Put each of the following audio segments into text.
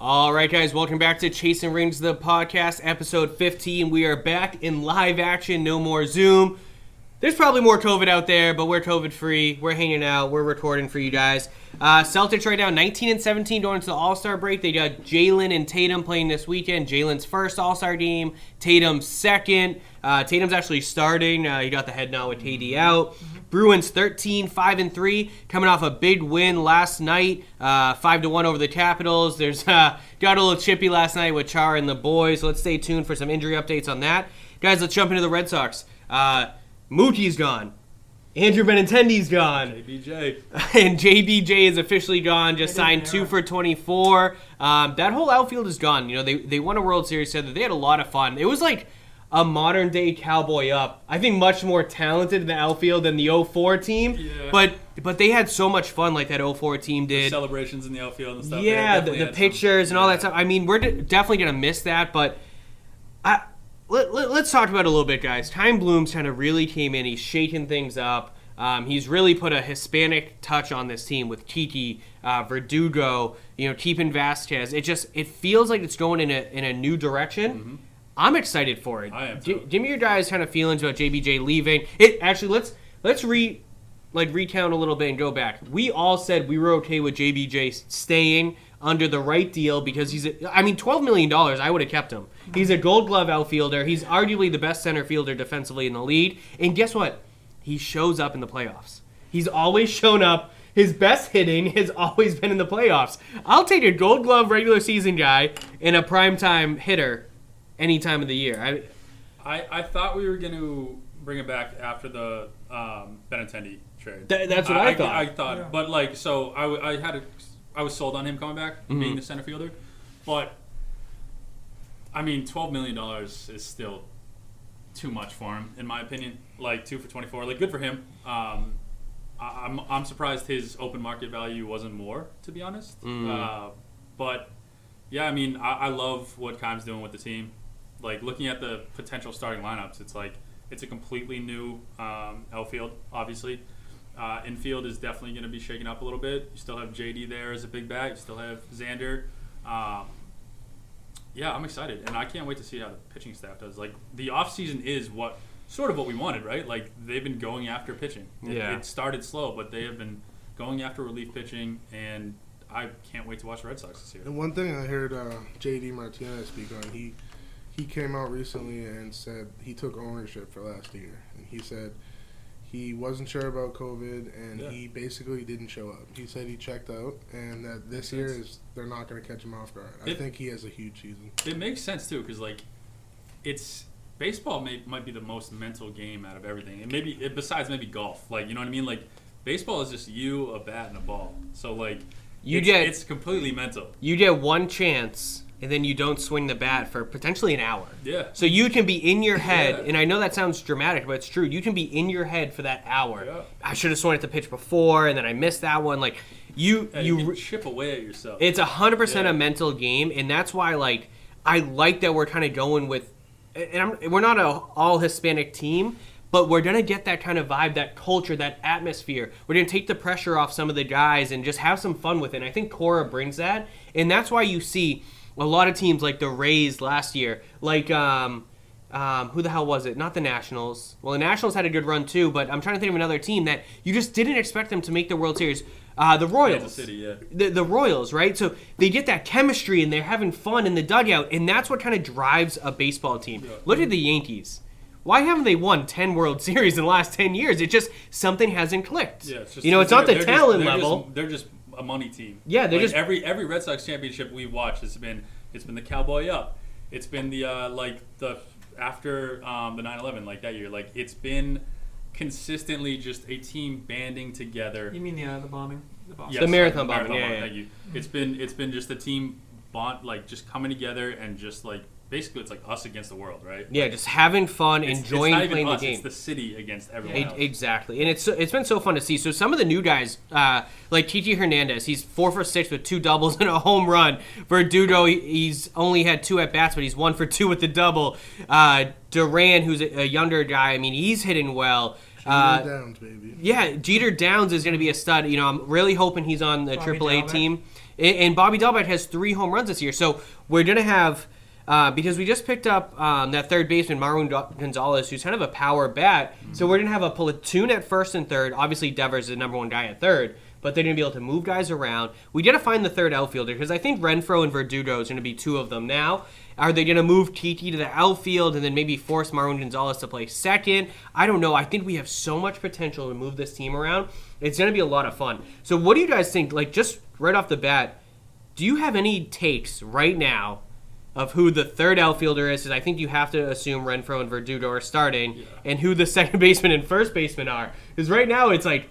All right, guys, welcome back to Chasing Rings, the podcast, episode 15. We are back in live action, no more Zoom. There's probably more COVID out there, but we're COVID free. We're hanging out. We're recording for you guys. Uh, Celtics right now, 19 and 17 going into the All Star break. They got Jalen and Tatum playing this weekend. Jalen's first All Star game, Tatum's second. Uh, Tatum's actually starting. Uh, he got the head nod with KD out. Bruins 13, 5 and 3, coming off a big win last night, uh, 5 to 1 over the Capitals. There's uh, got a little chippy last night with Char and the boys. So let's stay tuned for some injury updates on that. Guys, let's jump into the Red Sox. Uh, Mookie's gone. Andrew Benintendi's gone. BJ. And JBJ is officially gone. Just signed two for 24. Um, that whole outfield is gone. You know, they, they won a World Series said that They had a lot of fun. It was like a modern day cowboy up. I think much more talented in the outfield than the 04 team. Yeah. But but they had so much fun like that 04 team did. Celebrations in the outfield and stuff. Yeah, the, the had some- pictures and all yeah. that stuff. I mean, we're de- definitely gonna miss that, but I let, let, us talk about it a little bit, guys. Chaim Bloom's kind of really came in. He's shaking things up. Um, he's really put a Hispanic touch on this team with Tiki, uh, Verdugo, you know, keeping Vasquez. It just it feels like it's going in a in a new direction. I'm excited for it. I am, too. give me your guys' kind of feelings about JBJ leaving. It actually let's let's re like recount a little bit and go back. We all said we were okay with JBJ staying under the right deal because he's a, I mean 12 million dollars I would have kept him. He's a gold glove outfielder. He's arguably the best center fielder defensively in the league. And guess what? He shows up in the playoffs. He's always shown up. His best hitting has always been in the playoffs. I'll take a gold glove regular season guy and a primetime hitter any time of the year. I, I, I thought we were going to bring it back after the um, Benintendi trade. Th- that's what I thought. I, thought, but like, so I, I had a, I was sold on him coming back, Mm-hmm. being the center fielder, but I mean, twelve million dollars is still too much for him, in my opinion. Like two for twenty four, like good for him. Um, I, I'm I'm surprised his open market value wasn't more, to be honest. Mm. Uh, but yeah, I mean, I, I love what Chaim's doing with the team. Like looking at the potential starting lineups, it's like it's a completely new um, outfield. Obviously, uh, infield is definitely going to be shaken up a little bit. You still have JD there as a big bat. You still have Xander. Um, yeah, I'm excited, and I can't wait to see how the pitching staff does. Like the offseason is what sort of what we wanted, right? Like they've been going after pitching. It, Yeah. it started slow, but they have been going after relief pitching, and I can't wait to watch the Red Sox this year. And one thing I heard uh, JD Martinez speak on, he he came out recently and said he took ownership for last year, and he said he wasn't sure about COVID, and Yeah. he basically didn't show up. He said he checked out, and that this year is they're not going to catch him off guard. I think he has a huge season. It makes sense too, because like it's baseball may, might be the most mental game out of everything, and maybe it, besides maybe golf. Like you know what I mean? Like baseball is just you, a bat, and a ball. So like You it's, get- it's completely mental. you get one chance and then you don't swing the bat for potentially an hour. Yeah. So you can be in your head, Yeah. and I know that sounds dramatic, but it's true. You can be in your head for that hour. Yeah. I should have swung at the pitch before, and then I missed that one. Like you, Yeah, you, you, chip away at yourself. it's a hundred percent a mental game, and that's why like I like that we're kind of going with, and I'm, we're not a all Hispanic team, but we're gonna get that kind of vibe, that culture, that atmosphere. We're gonna take the pressure off some of the guys and just have some fun with it. And I think Cora brings that, and that's why you see a lot of teams like the Rays last year, like um. Um, who the hell was it? Not the Nationals. Well, the Nationals had a good run too, but I'm trying to think of another team that you just didn't expect them to make the World Series. Uh, the Royals Kansas City, yeah. the, the Royals, right? So they get that chemistry and they're having fun in the dugout, and that's what kind of drives a baseball team. Look at the Yankees. Why haven't they won 10 World Series in the last 10 years? It just, something hasn't clicked. Yeah, it's just, you know, it's not the they're just- talent they're level. Just, they're just a money team. Yeah, they're Like, just- every every Red Sox championship we've watched has been it's been the Cowboy Up. It's been the uh, like the after um, the 9/11 like that year. Like it's been consistently just a team banding together. You mean the uh, the bombing, the Yes, The marathon bombing, yeah, bombing, yeah. Thank you. It's been it's been just a team bond like just coming together and just like basically it's like us against the world, right? yeah, just having fun, It's, enjoying it's not even playing us, the game. It's the city against everyone else. Exactly, and it's it's been so fun to see. So some of the new guys, uh, like Titi Hernandez, he's four for six with two doubles and a home run. Verdugo, he- he's only had two at bats, but he's one for two with the double. Uh, Duran, who's a, a younger guy, I mean, he's hitting well. Uh, Downs, baby. yeah, Jeter Downs is going to be a stud. You know, I'm really hoping he's on the Tommy AAA Dalbec. team. And, and Bobby Dalbec has three home runs this year. So we're gonna have uh, because we just picked up um, that third baseman Marwin Gonzalez, who's kind of a power bat. So we're gonna have a platoon at first and third. Obviously, Devers is the number one guy at third, but they're gonna be able to move guys around. We gotta find the third outfielder because I think Renfroe and Verdugo is gonna be two of them now. Are they gonna move Titi to the outfield and then maybe force Marwin Gonzalez to play second? I don't know. I think we have so much potential to move this team around. It's gonna be a lot of fun. So what do you guys think? Like just right off the bat, do you have any takes right now of who the third outfielder is? Because I think you have to assume Renfroe and Verdugo are starting, and who the second baseman and first baseman are. Because right now it's like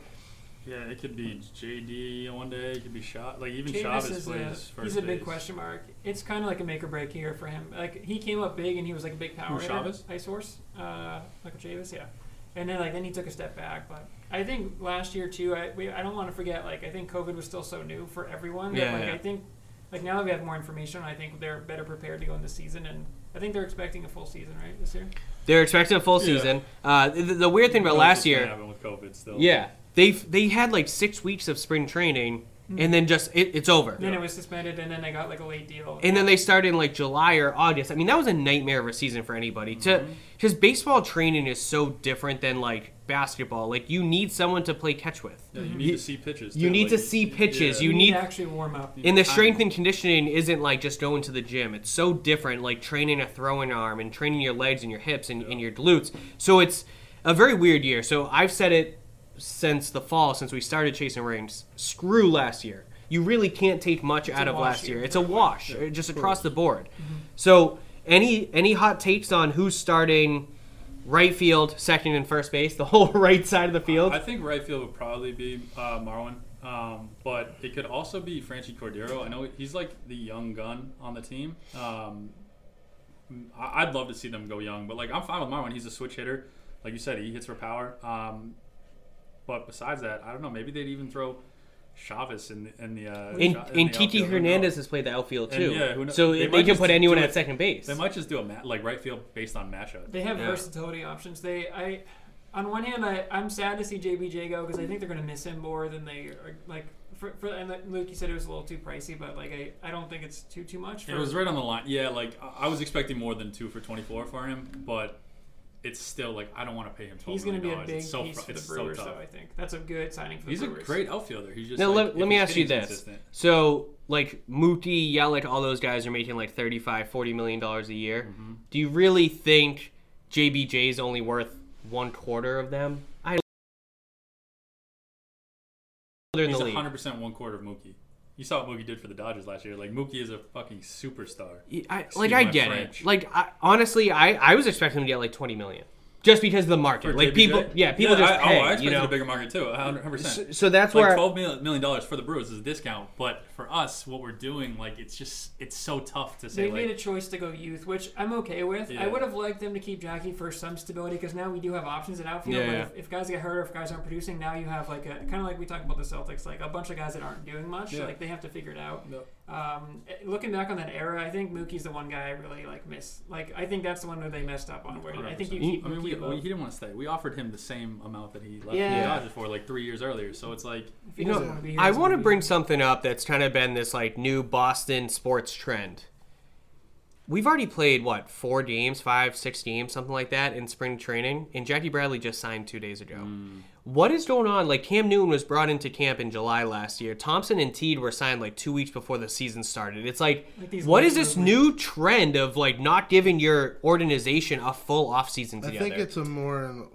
Yeah, it could be JD one day. It could be shot. Like even Chavis Chavez is a, first he's a big base. question mark. It's kind of like a make or break year for him. Like he came up big and he was like a big power Who, hitter. Chavis? Ice Horse, uh, Michael Chavis, yeah. And then like then he took a step back, but I think last year too. I we, I don't want to forget like I think COVID was still so new for everyone. that, Yeah, like, yeah. I think like now that we have more information, I think they're better prepared to go into the season, and I think they're expecting a full season right this year. they're expecting a full Yeah. season. Uh, the, the weird thing about Who last year, with COVID still. yeah, they they had like six weeks of spring training, and then just it, it's over. Then it was suspended, and then they got like a late deal. and then they started in like July or August. I mean, that was a nightmare of a season for anybody. To because baseball training is so different than like basketball. Like you need someone to play catch with. Yeah, you need You- to see pitches. you need Like, to see pitches. yeah. You need- to actually warm up. And the strength and conditioning isn't like just going to the gym. It's so different, like training a throwing arm and training your legs and your hips and, and your glutes. So it's a very weird year. So I've said it since the fall, since we started chasing rings. Screw last year. You really can't take much out of last year. year. It's a wash, just across the board. Mm-hmm. So any any hot takes on who's starting right field, second, and first base, the whole right side of the field? I think right field would probably be uh, Marwin, um, but it could also be Franchy Cordero. I know he's like the young gun on the team. Um, I'd love to see them go young, but like I'm fine with Marwin. He's a switch hitter, like you said, he hits for power. Um, but besides that, I don't know. Maybe they'd even throw Chavis in the in the uh, and Cha- and the Titi outfield. Hernandez has played the outfield And, too. yeah, who kno- so they they, can put anyone it- at second base. They might just do a ma- like right field based on matchup. They have Yeah. versatility options. They, I, on one hand, I, I'm sad to see JBJ go because I think they're going to miss him more than they are. Like, for, for and like Luke, you said it was a little too pricey, but like I, I don't think it's too too much. For, It was right on the line. Yeah, like I- I was expecting more than two for twenty four for him, but it's still like I don't want to pay him twelve He's going to be million a dollars. big It's so piece fr- for the it's so tough. though. I think that's a good signing for the He's the a great outfielder. He's just Now, like, let, let me ask you this. consistent- So, like Mookie, Yelich, all those guys are making like 35, 40 million dollars a year. Mm-hmm. Do you really think JBJ is only worth one quarter of them? I they're in He's hundred percent one quarter of Mookie. You saw what Mookie did for the Dodgers last year. Like Mookie is a fucking superstar. I, like I get French. it. Like I, honestly, I, I was expecting him to get like twenty million, just because of the market. For like JBJ? people, yeah, people just I, pay. Oh, I you know? a bigger market too. hundred so, percent. so that's Like where twelve mil- million dollars for the Brewers is a discount, but for us, what we're doing, like it's just it's so tough to say. They made a choice to go youth, which I'm okay with. Yeah. I would have liked them to keep Jackie for some stability because now we do have options at outfield. Yeah, but yeah. If, if guys get hurt or if guys aren't producing, now you have like a kind of like we talked about the Celtics, like a bunch of guys that aren't doing much. Yeah. Like they have to figure it out. No. Um, looking back on that era, I think Mookie's the one guy I really like miss. Like I think that's the one where they messed up on. Where I think you 100%. keep I mean, Mookie we, we, he didn't want to stay. We offered him the same amount that he left Yeah. the Dodgers for like three years earlier. So it's like You know, wanna be here, I want to bring something up that's kind of been this like new Boston sports trend. We've already played what four games, five, six games, something like that in spring training, and Jackie Bradley just signed two days ago. Mm. What is going on? Like Cam Newton was brought into camp in July last year. Thompson and Teague were signed like two weeks before the season started. It's like, Like these what late is this new trend of like not giving your organization a full off season I think it's a more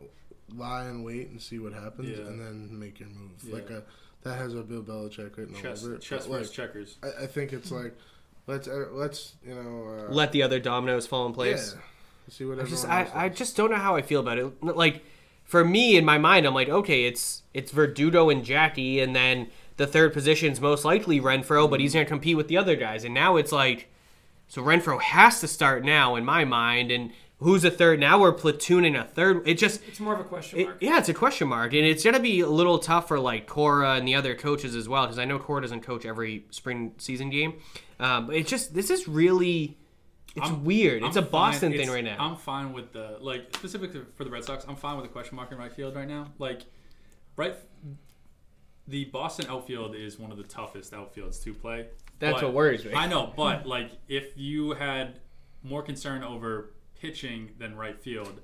lie and wait and see what happens, Yeah. and then make your move. Yeah. Like a that has a Bill Belichick written chess, all over it. chess but, like, checkers. I, I think it's like let's uh, let's you know uh, Let the other dominoes fall in place. yeah, see what I just I, I just don't know how I feel about it. Like for me in my mind, I'm like, okay, it's it's Verdugo and Jackie, and then the third position's most likely Renfroe, but he's gonna compete with the other guys. And now it's like, so Renfroe has to start now in my mind, and who's a third? Now we're platooning a third. It just It's more of a question it, mark. yeah, it's a question mark, and it's gonna be a little tough for like Cora and the other coaches as well, because I know Cora doesn't coach every spring season game. Um, but it's just this is really, it's I'm- weird. It's I'm a Boston thing it's- right now. I'm fine with the like specifically for the Red Sox. I'm fine with the question mark in right field right now. Like, right, the Boston outfield is one of the toughest outfields to play. That's But- what worries me. I know, but like if you had more concern over pitching than right field,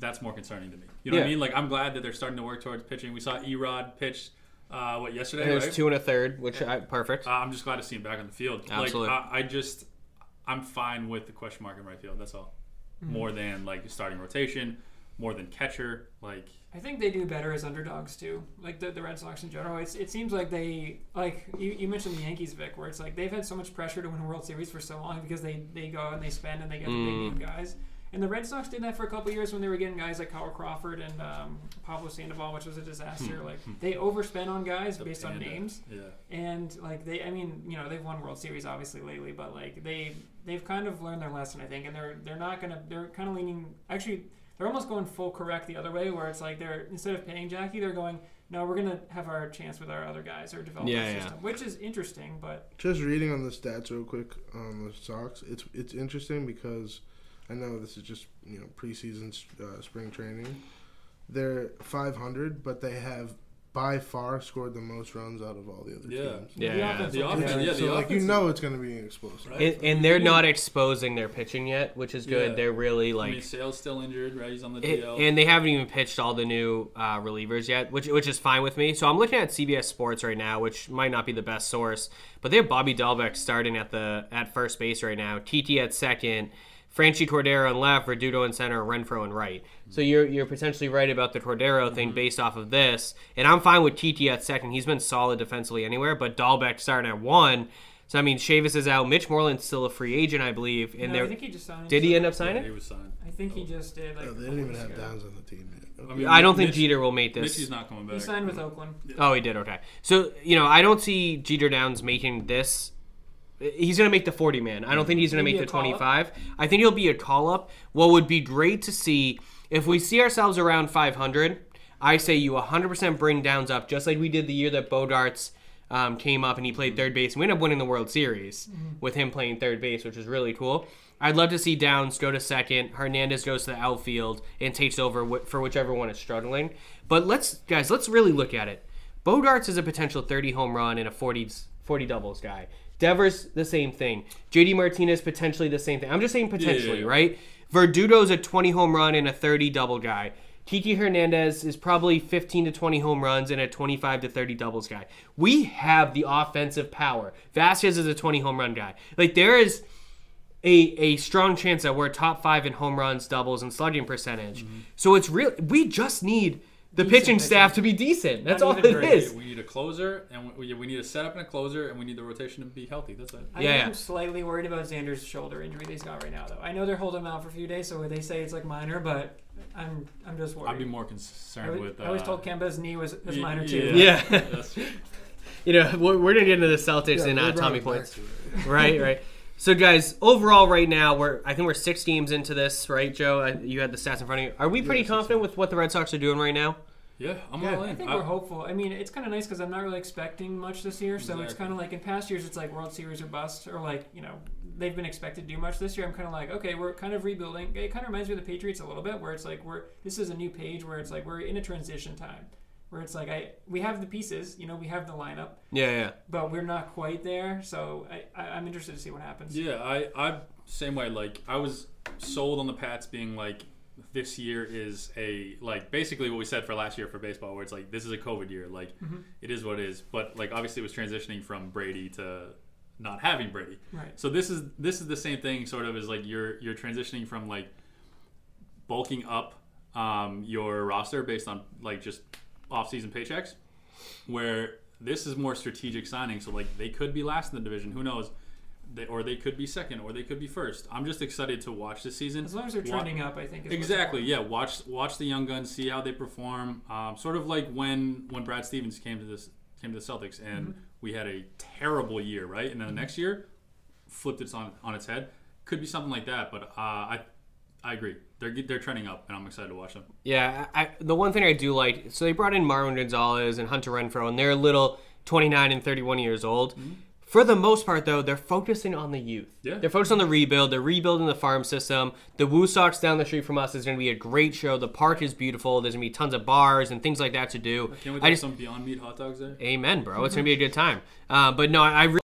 that's more concerning to me. You know what I mean? Like I'm glad that they're starting to work towards pitching. We saw Erod pitch uh, what yesterday. It was right? two and a third, which I, perfect. Uh, I'm just glad to see him back on the field. Absolutely. Like I, I just I'm fine with the question mark in right field. That's all. More than like starting rotation, more than catcher. Like I think they do better as underdogs too. Like the, the Red Sox in general. It's, it seems like they like you, you mentioned the Yankees, Vic, where it's like they've had so much pressure to win a World Series for so long because they, they go and they spend and they get the big Mm. name guys. And the Red Sox did that for a couple years when they were getting guys like Carl Crawford and um, Pablo Sandoval, which was a disaster. Like they overspend on guys the based on names, Yeah. and like they, I mean, you know, they've won World Series obviously lately, but like they they've kind of learned their lesson, I think, and they're they're not gonna they're kind of leaning actually they're almost going full correct the other way, where it's like they're instead of paying Jackie, they're going no, we're gonna have our chance with our other guys or develop Yeah, our yeah. system, which is interesting, but Just reading on the stats real quick on the Sox, it's it's interesting because I know this is just you know preseason uh, spring training. They're 500, but they have by far scored the most runs out of all the other Yeah. teams. Yeah, the yeah. offense The will- offense- yeah, the so like you know it's going to be explosive. Right. and, and they're not exposing their pitching yet, which is good. Yeah. They're really I like mean, Sale's still injured, right? He's on the It- DL. and they haven't even pitched all the new uh, relievers yet, which which is fine with me. So I'm looking at CBS Sports right now, which might not be the best source, but they have Bobby Dalbec starting at the at first base right now, TT at second, Franchy Cordero on left, Verdugo in center, Renfroe in right. So mm-hmm. you're you're potentially right about the Cordero thing mm-hmm. based off of this, and I'm fine with TT at second. He's been solid defensively anywhere, but Dalbec starting at one. So I mean, Chavis is out. Mitch Moreland's still a free agent, I believe, and no, I think he just signed. did he end up Yeah, signing? he was signed. I think he just did. Like, Oh, a they didn't even have ago. Downs on the team yet. I mean, I don't think Mitch- Jeter will make this. Mitchie's not coming back. He signed with Oakland. Oh, he did. Okay. So you know, I don't see Jeter Downs making this. He's going to make the 40 man. I don't think he's going to make the call-up? 25. I think he'll be a call up. What would be great to see if we see ourselves around 500. I say you 100% bring Downs up, just like we did the year that Bogaerts um, came up and he played third base. And we ended up winning the World Series with him playing third base, which is really cool. I'd love to see Downs go to second, Hernandez goes to the outfield and takes over for whichever one is struggling. But let's guys, let's really look at it. Bogaerts is a potential 30 home run and a 40 40 doubles guy. Devers the same thing. JD Martinez potentially the same thing. I'm just saying potentially, yeah. right? Verdugo's a 20 home run and a 30 double guy. Kiki Hernandez is probably 15 to 20 home runs and a 25 to 30 doubles guy. We have the offensive power. Vasquez is a 20 home run guy. Like there is a, a strong chance that we're top five in home runs, doubles, and slugging percentage. Mm-hmm. So it's real. We just need the Decent pitching pitching. staff to be decent. That's Not all even it great. is. We need a closer, and we, we need a setup and a closer, and we need the rotation to be healthy. That's it. I Yeah, am yeah. slightly worried about Xander's shoulder injury that he's got right now, though. I know they're holding him out for a few days, so they say it's like minor, but I'm I'm just worried. I'd be more I concerned was, with. Uh, I was told Kemba's knee was, was y- minor yeah. too. Yeah. That's- You know, we're, we're gonna get into the Celtics Yeah, and they uh, Tommy points, right? Right. So, guys, overall, right now, we're I think we're six games into this, right, Joe? Uh, You had the stats in front of you. Are we pretty Yes, confident with what the Red Sox are doing right now? yeah, I'm Yeah. all in. I think I- we're hopeful. I mean, it's kind of nice because I'm not really expecting much this year. So it's kind of like in past years, it's like World Series or bust, or like you know they've been expected to do much this year. I'm kind of like, okay, we're kind of rebuilding. It kind of reminds me of the Patriots a little bit, where it's like we're this is a new page where it's like we're in a transition time, where it's like I we have the pieces, you know, we have the lineup, Yeah, yeah. but we're not quite there. So I, I I'm interested to see what happens. Yeah, I I same way. Like I was sold on the Pats being like this year is a like basically what we said for last year for baseball, where it's like this is a COVID year. Like it is what it is. But like obviously it was transitioning from Brady to not having Brady. Right. So this is this is the same thing, sort of, as like you're you're transitioning from like bulking up um, your roster based on like just off-season paychecks, where this is more strategic signing. So like they could be last in the division, who knows, they, or they could be second, or they could be first. I'm just excited to watch this season. As long as they're trending up, I think. Exactly. Yeah. Watch watch the young guns, see how they perform. Um, sort of like when when Brad Stevens came to this came to the Celtics, and Mm-hmm. we had a terrible year, right? And then the next year, flipped it on on its head. Could be something like that, but uh, I I agree. They're they're trending up, and I'm excited to watch them. Yeah, I, I- the one thing I do like, so they brought in Marwin Gonzalez and Hunter Renfroe, and they're a little 29 and 31 years old. For the most part, though, they're focusing on the youth. Yeah. They're focused on the rebuild. They're rebuilding the farm system. The Woo Sox down the street from us is going to be a great show. The park is beautiful. There's going to be tons of bars and things like that to do. Can we I get just, some Beyond Meat hot dogs there? amen, bro. It's going to be a good time. Uh, but no, I, I really.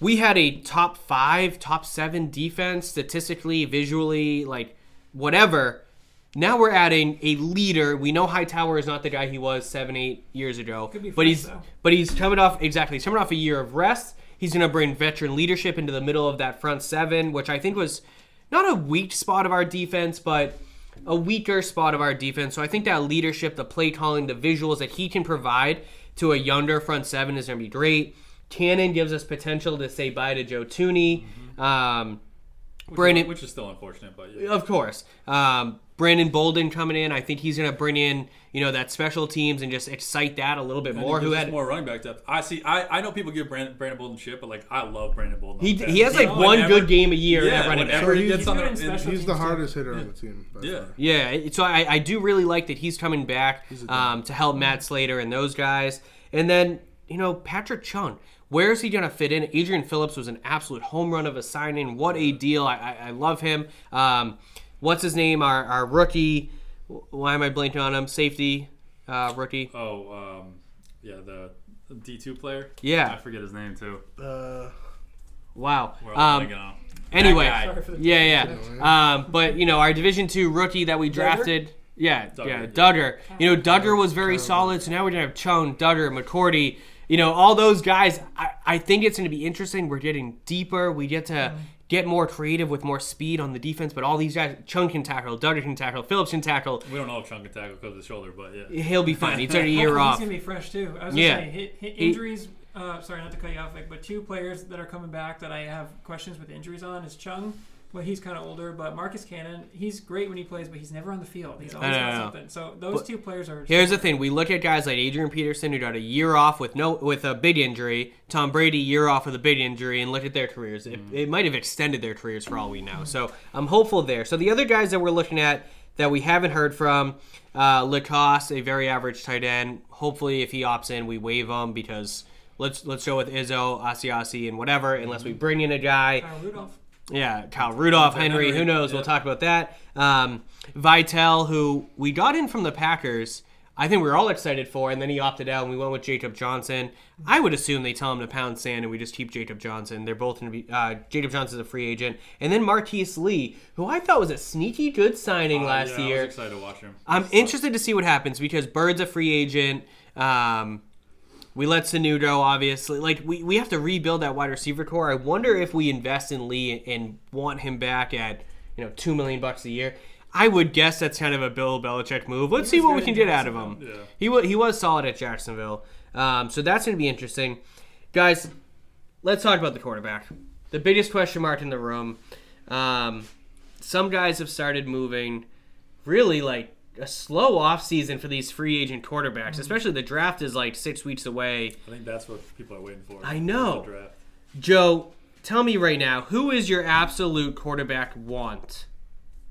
We had a top five, top seven defense statistically, visually, like whatever. Now we're adding a leader. We know Hightower is not the guy he was seven, eight years ago, be but he's though. but he's coming off exactly. He's coming off a year of rest. He's going to bring veteran leadership into the middle of that front seven, which I think was not a weak spot of our defense, but a weaker spot of our defense. So I think that leadership, the play calling, the visuals that he can provide to a younger front seven is going to be great. Cannon gives us potential to say bye to Joe Thuney. Um, Which, Brandon- is, which is still unfortunate, but yeah. of course. Um, Brandon Bolden coming in. I think he's going to bring in, you know, that special teams and just excite that a little bit And more. it Who had more running back depth? I see. I, I know people give Brandon, Brandon Bolden shit, but like I love Brandon Bolden. he, he has bench. like one Whenever- good game a year Yeah, at running back. whenever So he he's- gets on He's the, good in in- special He's the too. hardest hitter on the team. by Yeah. far. Yeah, so I, I do really like that he's coming back a um, to help Matt Slater and those guys. And then, you know, Patrick Chung. Where is he going to fit in? Adrian Phillips was an absolute home run of a signing. What a deal. I, I, I love him. Um, what's his name? Our, our rookie. Why am I blanking on him? Safety uh, rookie. Oh, um, yeah, the D two player. Yeah. I forget his name too. Uh, Wow. We're all Um, blanking on him. anyway, That guy. Sorry for the yeah, yeah. Um, but you know, our Division Two rookie that we drafted, yeah, Dugger, yeah, yeah. You know, Dugger was very solid. So now we're gonna have Chung, Dugger, McCourty. You know, all those guys. I, I think it's gonna be interesting. We're getting deeper. We get to get more creative with more speed on the defense. But all these guys, Chone can tackle, Dugger can tackle, Phillips can tackle. We don't know if Chung can tackle because of the shoulder, but yeah. He'll be fine. He took a year off. He's gonna be fresh too. I was Yeah. gonna say hit, hit injuries. uh, sorry, not to cut you off, Vic, but two players that are coming back that I have questions with injuries on is Chung. Well, he's kind of older, but Marcus Cannon, he's great when he plays, but he's never on the field. He's always I got something. So those But two players are. Here's the thing: we look at guys like Adrian Peterson who got a year off with no with a big injury, Tom Brady year off with a big injury, and look at their careers. It, it might have extended their careers for all we know. So I'm hopeful there. So the other guys that we're looking at that we haven't heard from, uh, LaCosse, a very average tight end. Hopefully, if he opts in, we waive him because let's let's go with Izzo, Asiasi, and whatever. Unless we bring in a guy. Kyle Rudolph. Yeah, Kyle Rudolph, Henry, Henry, who knows? We'll talk about that. Um, Vitale, who we got in from the Packers, I think we were all excited for, and then he opted out, and we went with Jacob Johnson. I would assume they tell him to pound sand, and we just keep Jacob Johnson. They're both going to be. Uh, Jacob Johnson's a free agent, and then Marquise Lee, who I thought was a sneaky good signing Uh, last yeah, I year. was excited to watch him. I'm interested to see what happens because Byrd's a free agent. Um, we let Sanudo obviously. Like we, we have to rebuild that wide receiver core. I wonder if we invest in Lee and want him back at you know two million bucks a year. I would guess that's kind of a Bill Belichick move. Let's see what we can get out of him. Yeah. He was he was solid at Jacksonville, um, so that's going to be interesting, guys. Let's talk about the quarterback. The biggest question mark in the room. Um, some guys have started moving. Really, like a slow off season for these free agent quarterbacks, especially the draft is like six weeks away. I think that's what people are waiting for. I know. The draft. Joe, tell me right now, who is your absolute quarterback want?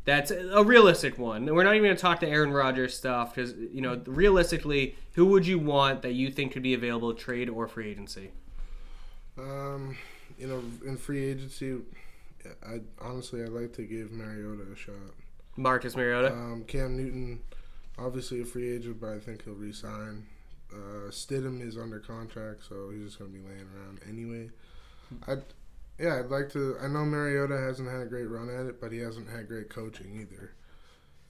That's a realistic one. We're not even going to talk to Aaron Rodgers stuff because you know realistically, who would you want that you think could be available trade or free agency? um, you know, in free agency, I honestly I'd like to give Mariota a shot. Marcus Mariota. Um, Cam Newton, obviously a free agent, but I think he'll resign. Uh, Stidham is under contract, so he's just gonna be laying around anyway. I, yeah, I'd like to. I know Mariota hasn't had a great run at it, but he hasn't had great coaching either,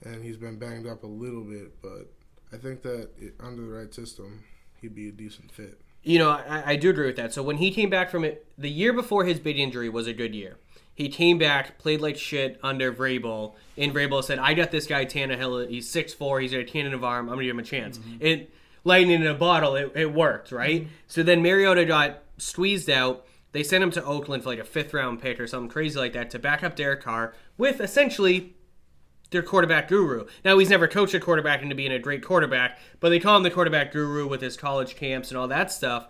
and he's been banged up a little bit. But I think that it, under the right system, he'd be a decent fit. You know, I, I do agree with that. So when he came back from it, the year before his big injury was a good year. He came back, played like shit under Vrabel, and Vrabel said, "I got this guy Tannehill. He's 6'4", He's got a cannon of arm. I'm gonna give him a chance." Mm-hmm. It lightning in a bottle. It, it worked, right? Mm-hmm. So then Mariota got squeezed out. They sent him to Oakland for like a fifth round pick or something crazy like that to back up Derek Carr with essentially their quarterback guru. Now he's never coached a quarterback into being a great quarterback, but they call him the quarterback guru with his college camps and all that stuff.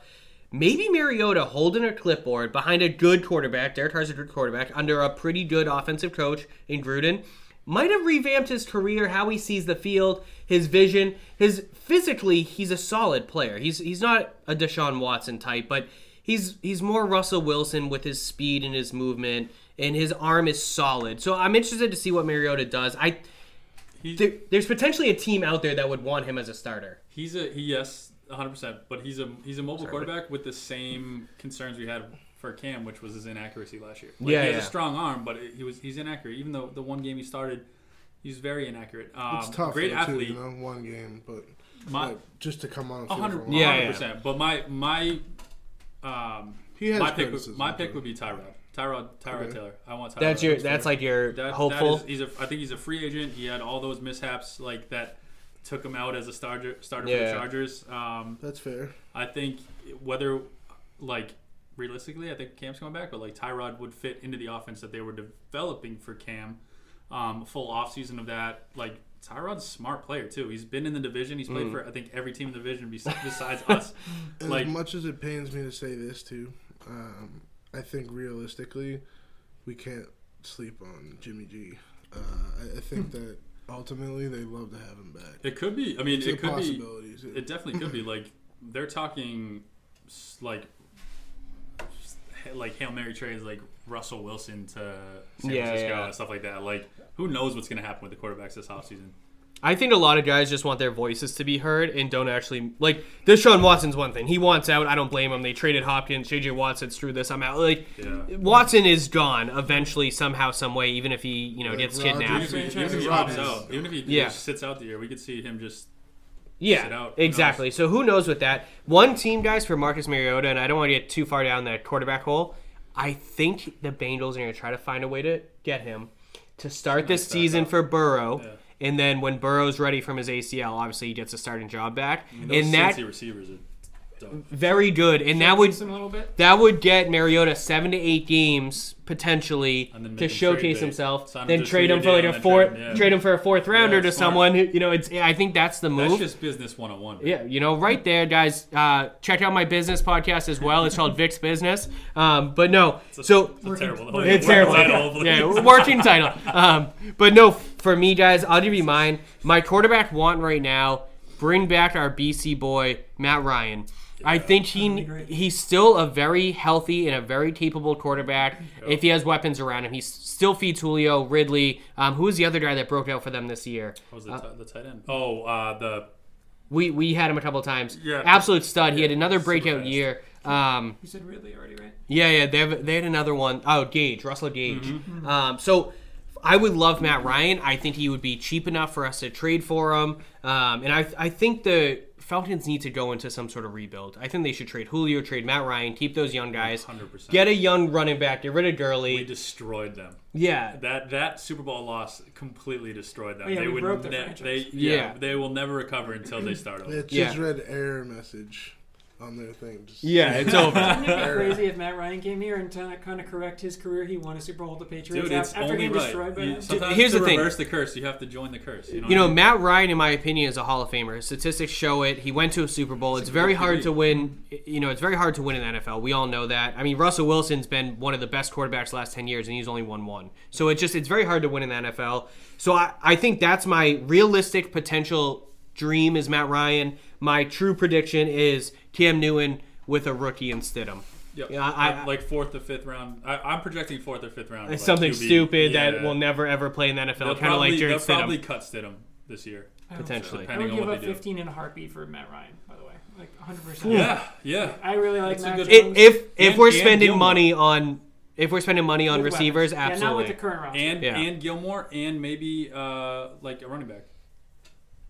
Maybe Mariota holding a clipboard behind a good quarterback, Derek Carr's a good quarterback, under a pretty good offensive coach in Gruden, might have revamped his career, how he sees the field, his vision, his physically, he's a solid player. He's he's not a Deshaun Watson type, but he's he's more Russell Wilson with his speed and his movement, and his arm is solid. So I'm interested to see what Mariota does. I He, there, there's potentially a team out there that would want him as a starter. he's a he yes, 100. percent But he's a he's a mobile quarterback with the same concerns we had for Cam, which was his inaccuracy last year. Like, Yeah, he has yeah. a strong arm, but it, he was he's inaccurate. Even though the one game he started, he's very inaccurate. Um, It's tough, great though, athlete. too, you know, one game, but My like, just to come on a a field hundred for a a while. Yeah, hundred yeah. But my my um He has my pick would, my pick would be Tyrod. Tyrod Tyrod Okay. Taylor. I want Tyrod. That's your that's like your That- hopeful. That is, he's a, I think he's a free agent. He had all those mishaps like that took him out as a starter starter for the Chargers. Um, That's fair. I think whether like realistically, I think Cam's coming back, but like Tyrod would fit into the offense that they were developing for Cam. Um, full offseason of that, like Tyrod's a smart player too. He's been in the division. He's played Mm. for I think every team in the division besides us. As Like- much as it pains me to say this too, um, I think realistically, we can't sleep on Jimmy G. Uh, I, I think that ultimately they'd love to have him back. It could be. I mean, It's it the could be. possibilities. It definitely could be. Like they're talking, like, like hail mary trades, like Russell Wilson to San Yeah, Francisco yeah. and stuff like that. Like, who knows what's going to happen with the quarterbacks this offseason? I think a lot of guys just want their voices to be heard and don't actually like. Deshaun Watson's one thing. He wants out. I don't blame him. They traded Hopkins. JJ Watson screw this. I'm out. Like Yeah. Watson is gone eventually, somehow, some way. Even if he you know Like gets Rodgers. Even kidnapped. if he, even if he Rodgers. opts out, even if he Yeah. just sits out the year, we could see him just. Yeah, sit out. Exactly. So who knows with that? One team, guys, for Marcus Mariota, and I don't want to get too far down that quarterback hole. I think the Bengals are going to try to find a way to get him to start this season backup. for Burrow. Yeah. And then when Burrow's ready from his ACL, obviously he gets a starting job back. I mean, those and that Cincy receivers are dope. very good. And that would a little bit. that would get Mariota seven to eight games potentially And then make to showcase himself. Sign then trade him for like a fourth, trade him, yeah. trade him for a fourth rounder Yeah, to smart. someone. Who, you know, it's. I think that's the move. That's just business 101. Yeah, you know, right there, guys. Uh, check out my business podcast as well. It's called Vic's Business. Um, but no, It's a, so it's a terrible. working it's working terrible. title, yeah, please. working title. Um, but no, for me, guys, I'll give you mine. My quarterback want right now. Bring back our BC boy Matt Ryan. I think he he's still a very healthy and a very capable quarterback. If he has weapons around him, he still feeds Julio Ridley. Um, who was the other guy that broke out for them this year? What was the, ti- the tight end? Oh, uh, the We we had him a couple times. Yeah. absolute stud. He had another breakout fast. year. Um, You said Ridley already, right? yeah, yeah. They have, they had another one. Oh, Gage, Russell Gage. Mm-hmm. Um, so I would love Matt Ryan. I think he would be cheap enough for us to trade for him. Um, and I I think the Falcons need to go into some sort of rebuild. I think they should trade Julio, trade Matt Ryan, keep those young guys, 100%. get a young running back, get rid of Gurley. we Gurley. destroyed them. Yeah, That that Super Bowl loss completely destroyed them. Oh, yeah, they we would broke their ne- franchise. they yeah, Yeah. they will never recover until they start over. It Yeah. just read error message on their thing. Just yeah, it's over. Wouldn't it be crazy if Matt Ryan came here and kind of correct his career? He won a Super Bowl with the Patriots Dude, it's after only getting right. destroyed by You- them. sometimes Here's to the thing. reverse the curse, you have to join the curse. You know, You know, I mean? Matt Ryan, in my opinion, is a Hall of Famer. His statistics show it. He went to a Super Bowl. It's Super very hard to win. You know, it's very hard to win in the NFL. We all know that. I mean, Russell Wilson's been one of the best quarterbacks the last ten years, and he's only won one. So it's just it's very hard to win in the NFL. So I, I think that's my realistic potential dream is Matt Ryan. My true prediction is Cam Newton with a rookie in Stidham. Yep. Yeah, I- like fourth or fifth round. I, I'm projecting fourth or fifth round. It's like something QB. stupid that will never ever play in the They'll NFL, kind of like Jarrett they'll Stidham. probably cut Stidham this year. I hope so. potentially. I would Depending on give what up they do. 15 in a heartbeat for Matt Ryan, by the way. Like 100%. Yeah, yeah. I really like That's Matt good- Jones. if if, if And- we're and spending Gilmore. money on if we're spending money on With receivers, weapons. absolutely. Yeah, not with the current roster. And Yeah. and Gilmore and maybe uh like a running back.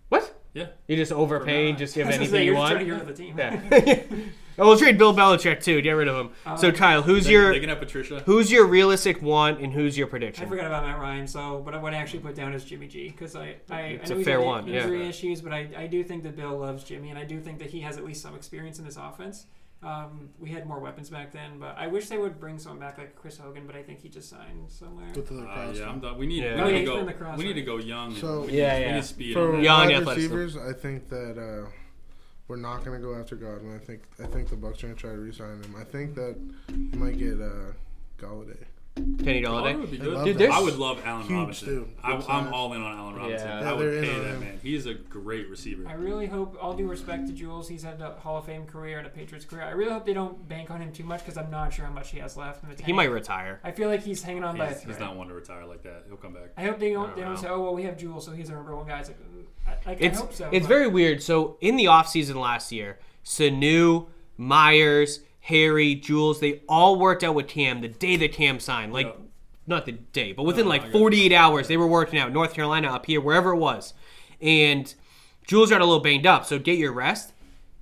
What? Yeah. You just overpaying, just give I anything say, you you're want. to get rid of the team. Yeah. oh, we'll trade Bill Belichick too. Get rid of him. so Um, Kyle, who's They, your they can have Patricia. who's your realistic want and who's your prediction? I forgot about Matt Ryan, so but what I want to actually put down is Jimmy G because I I, It's I know a he's fair had one, yeah. injury issues, but I, I do think that Bill loves Jimmy, and I do think that he has at least some experience in this offense. Um, we had more weapons back then, but I wish they would bring someone back like Chris Hogan, but I think he just signed somewhere. with the Uh, lacrosse yeah, I'm done. We need, Yeah. we need yeah, to go. been lacrosse, we need to go young. So- we, Yeah, we yeah. need speed. For on that. Young wide athleticism. receivers, I think that uh, we're not gonna go after Godwin. I think I think the Bucs are gonna try to re-sign him. I think that you might get uh, Golladay. Kenny Oh, Golladay. it would be I good. love Dude, there's- I would love Allen Huge, Robinson. too. I, Good I'm size. all in on Allen Robinson. Yeah. Yeah, I would they're in pay on that him. man. He is a great receiver. I really hope, all due respect to Jules, he's had a Hall of Fame career and a Patriots career. I really hope they don't bank on him too much because I'm not sure how much he has left in the tank. He might retire. I feel like he's hanging on by a He's, thread. he's not one to retire like that. He'll come back. I hope they don't. don't They don't know. say, "Oh well, we have Jules, so he's our number one guy." It's like, uh, I, like, It's I hope so. it's but- very weird. So in the offseason last year, Sanu, Meyers, Harry, Jules, they all worked out with Cam the day that Cam signed. Like Yeah. not the day, but within No, like 48 hours, they were working out. North Carolina, up here, wherever it was, and Jules got a little banged up. So get your rest.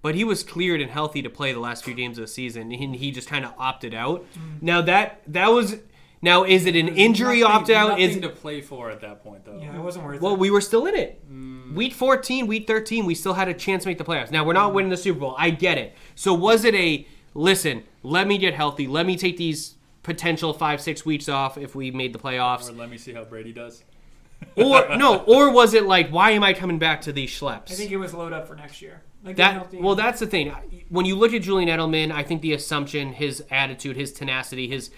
But he was cleared and healthy to play the last few games of the season, and he just kind of opted out. Now that that was now is it an There's injury nothing- opt out? Nothing Is to play for at that point, though. Yeah, it wasn't worth well, it. Well, we were still in it. Mm. Week 14, week 13, we still had a chance to make the playoffs. Now, we're not winning the Super Bowl. I get it. So, was it a listen, let me get healthy, let me take these potential five, six weeks off if we made the playoffs. Or let me see how Brady does. Or, no, or was it like, why am I coming back to these schleps? I think it was load up for next year. Like that well, that's the thing. When you look at Julian Edelman, I think the assumption, his attitude, his tenacity, his